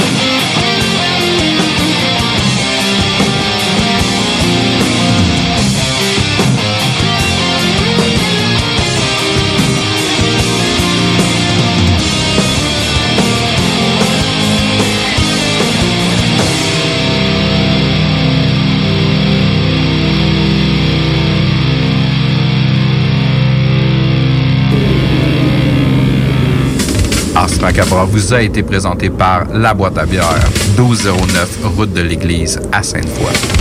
Ars Macabra vous a été présenté par La Boîte à bière, 1209 route de l'église à Sainte-Foy.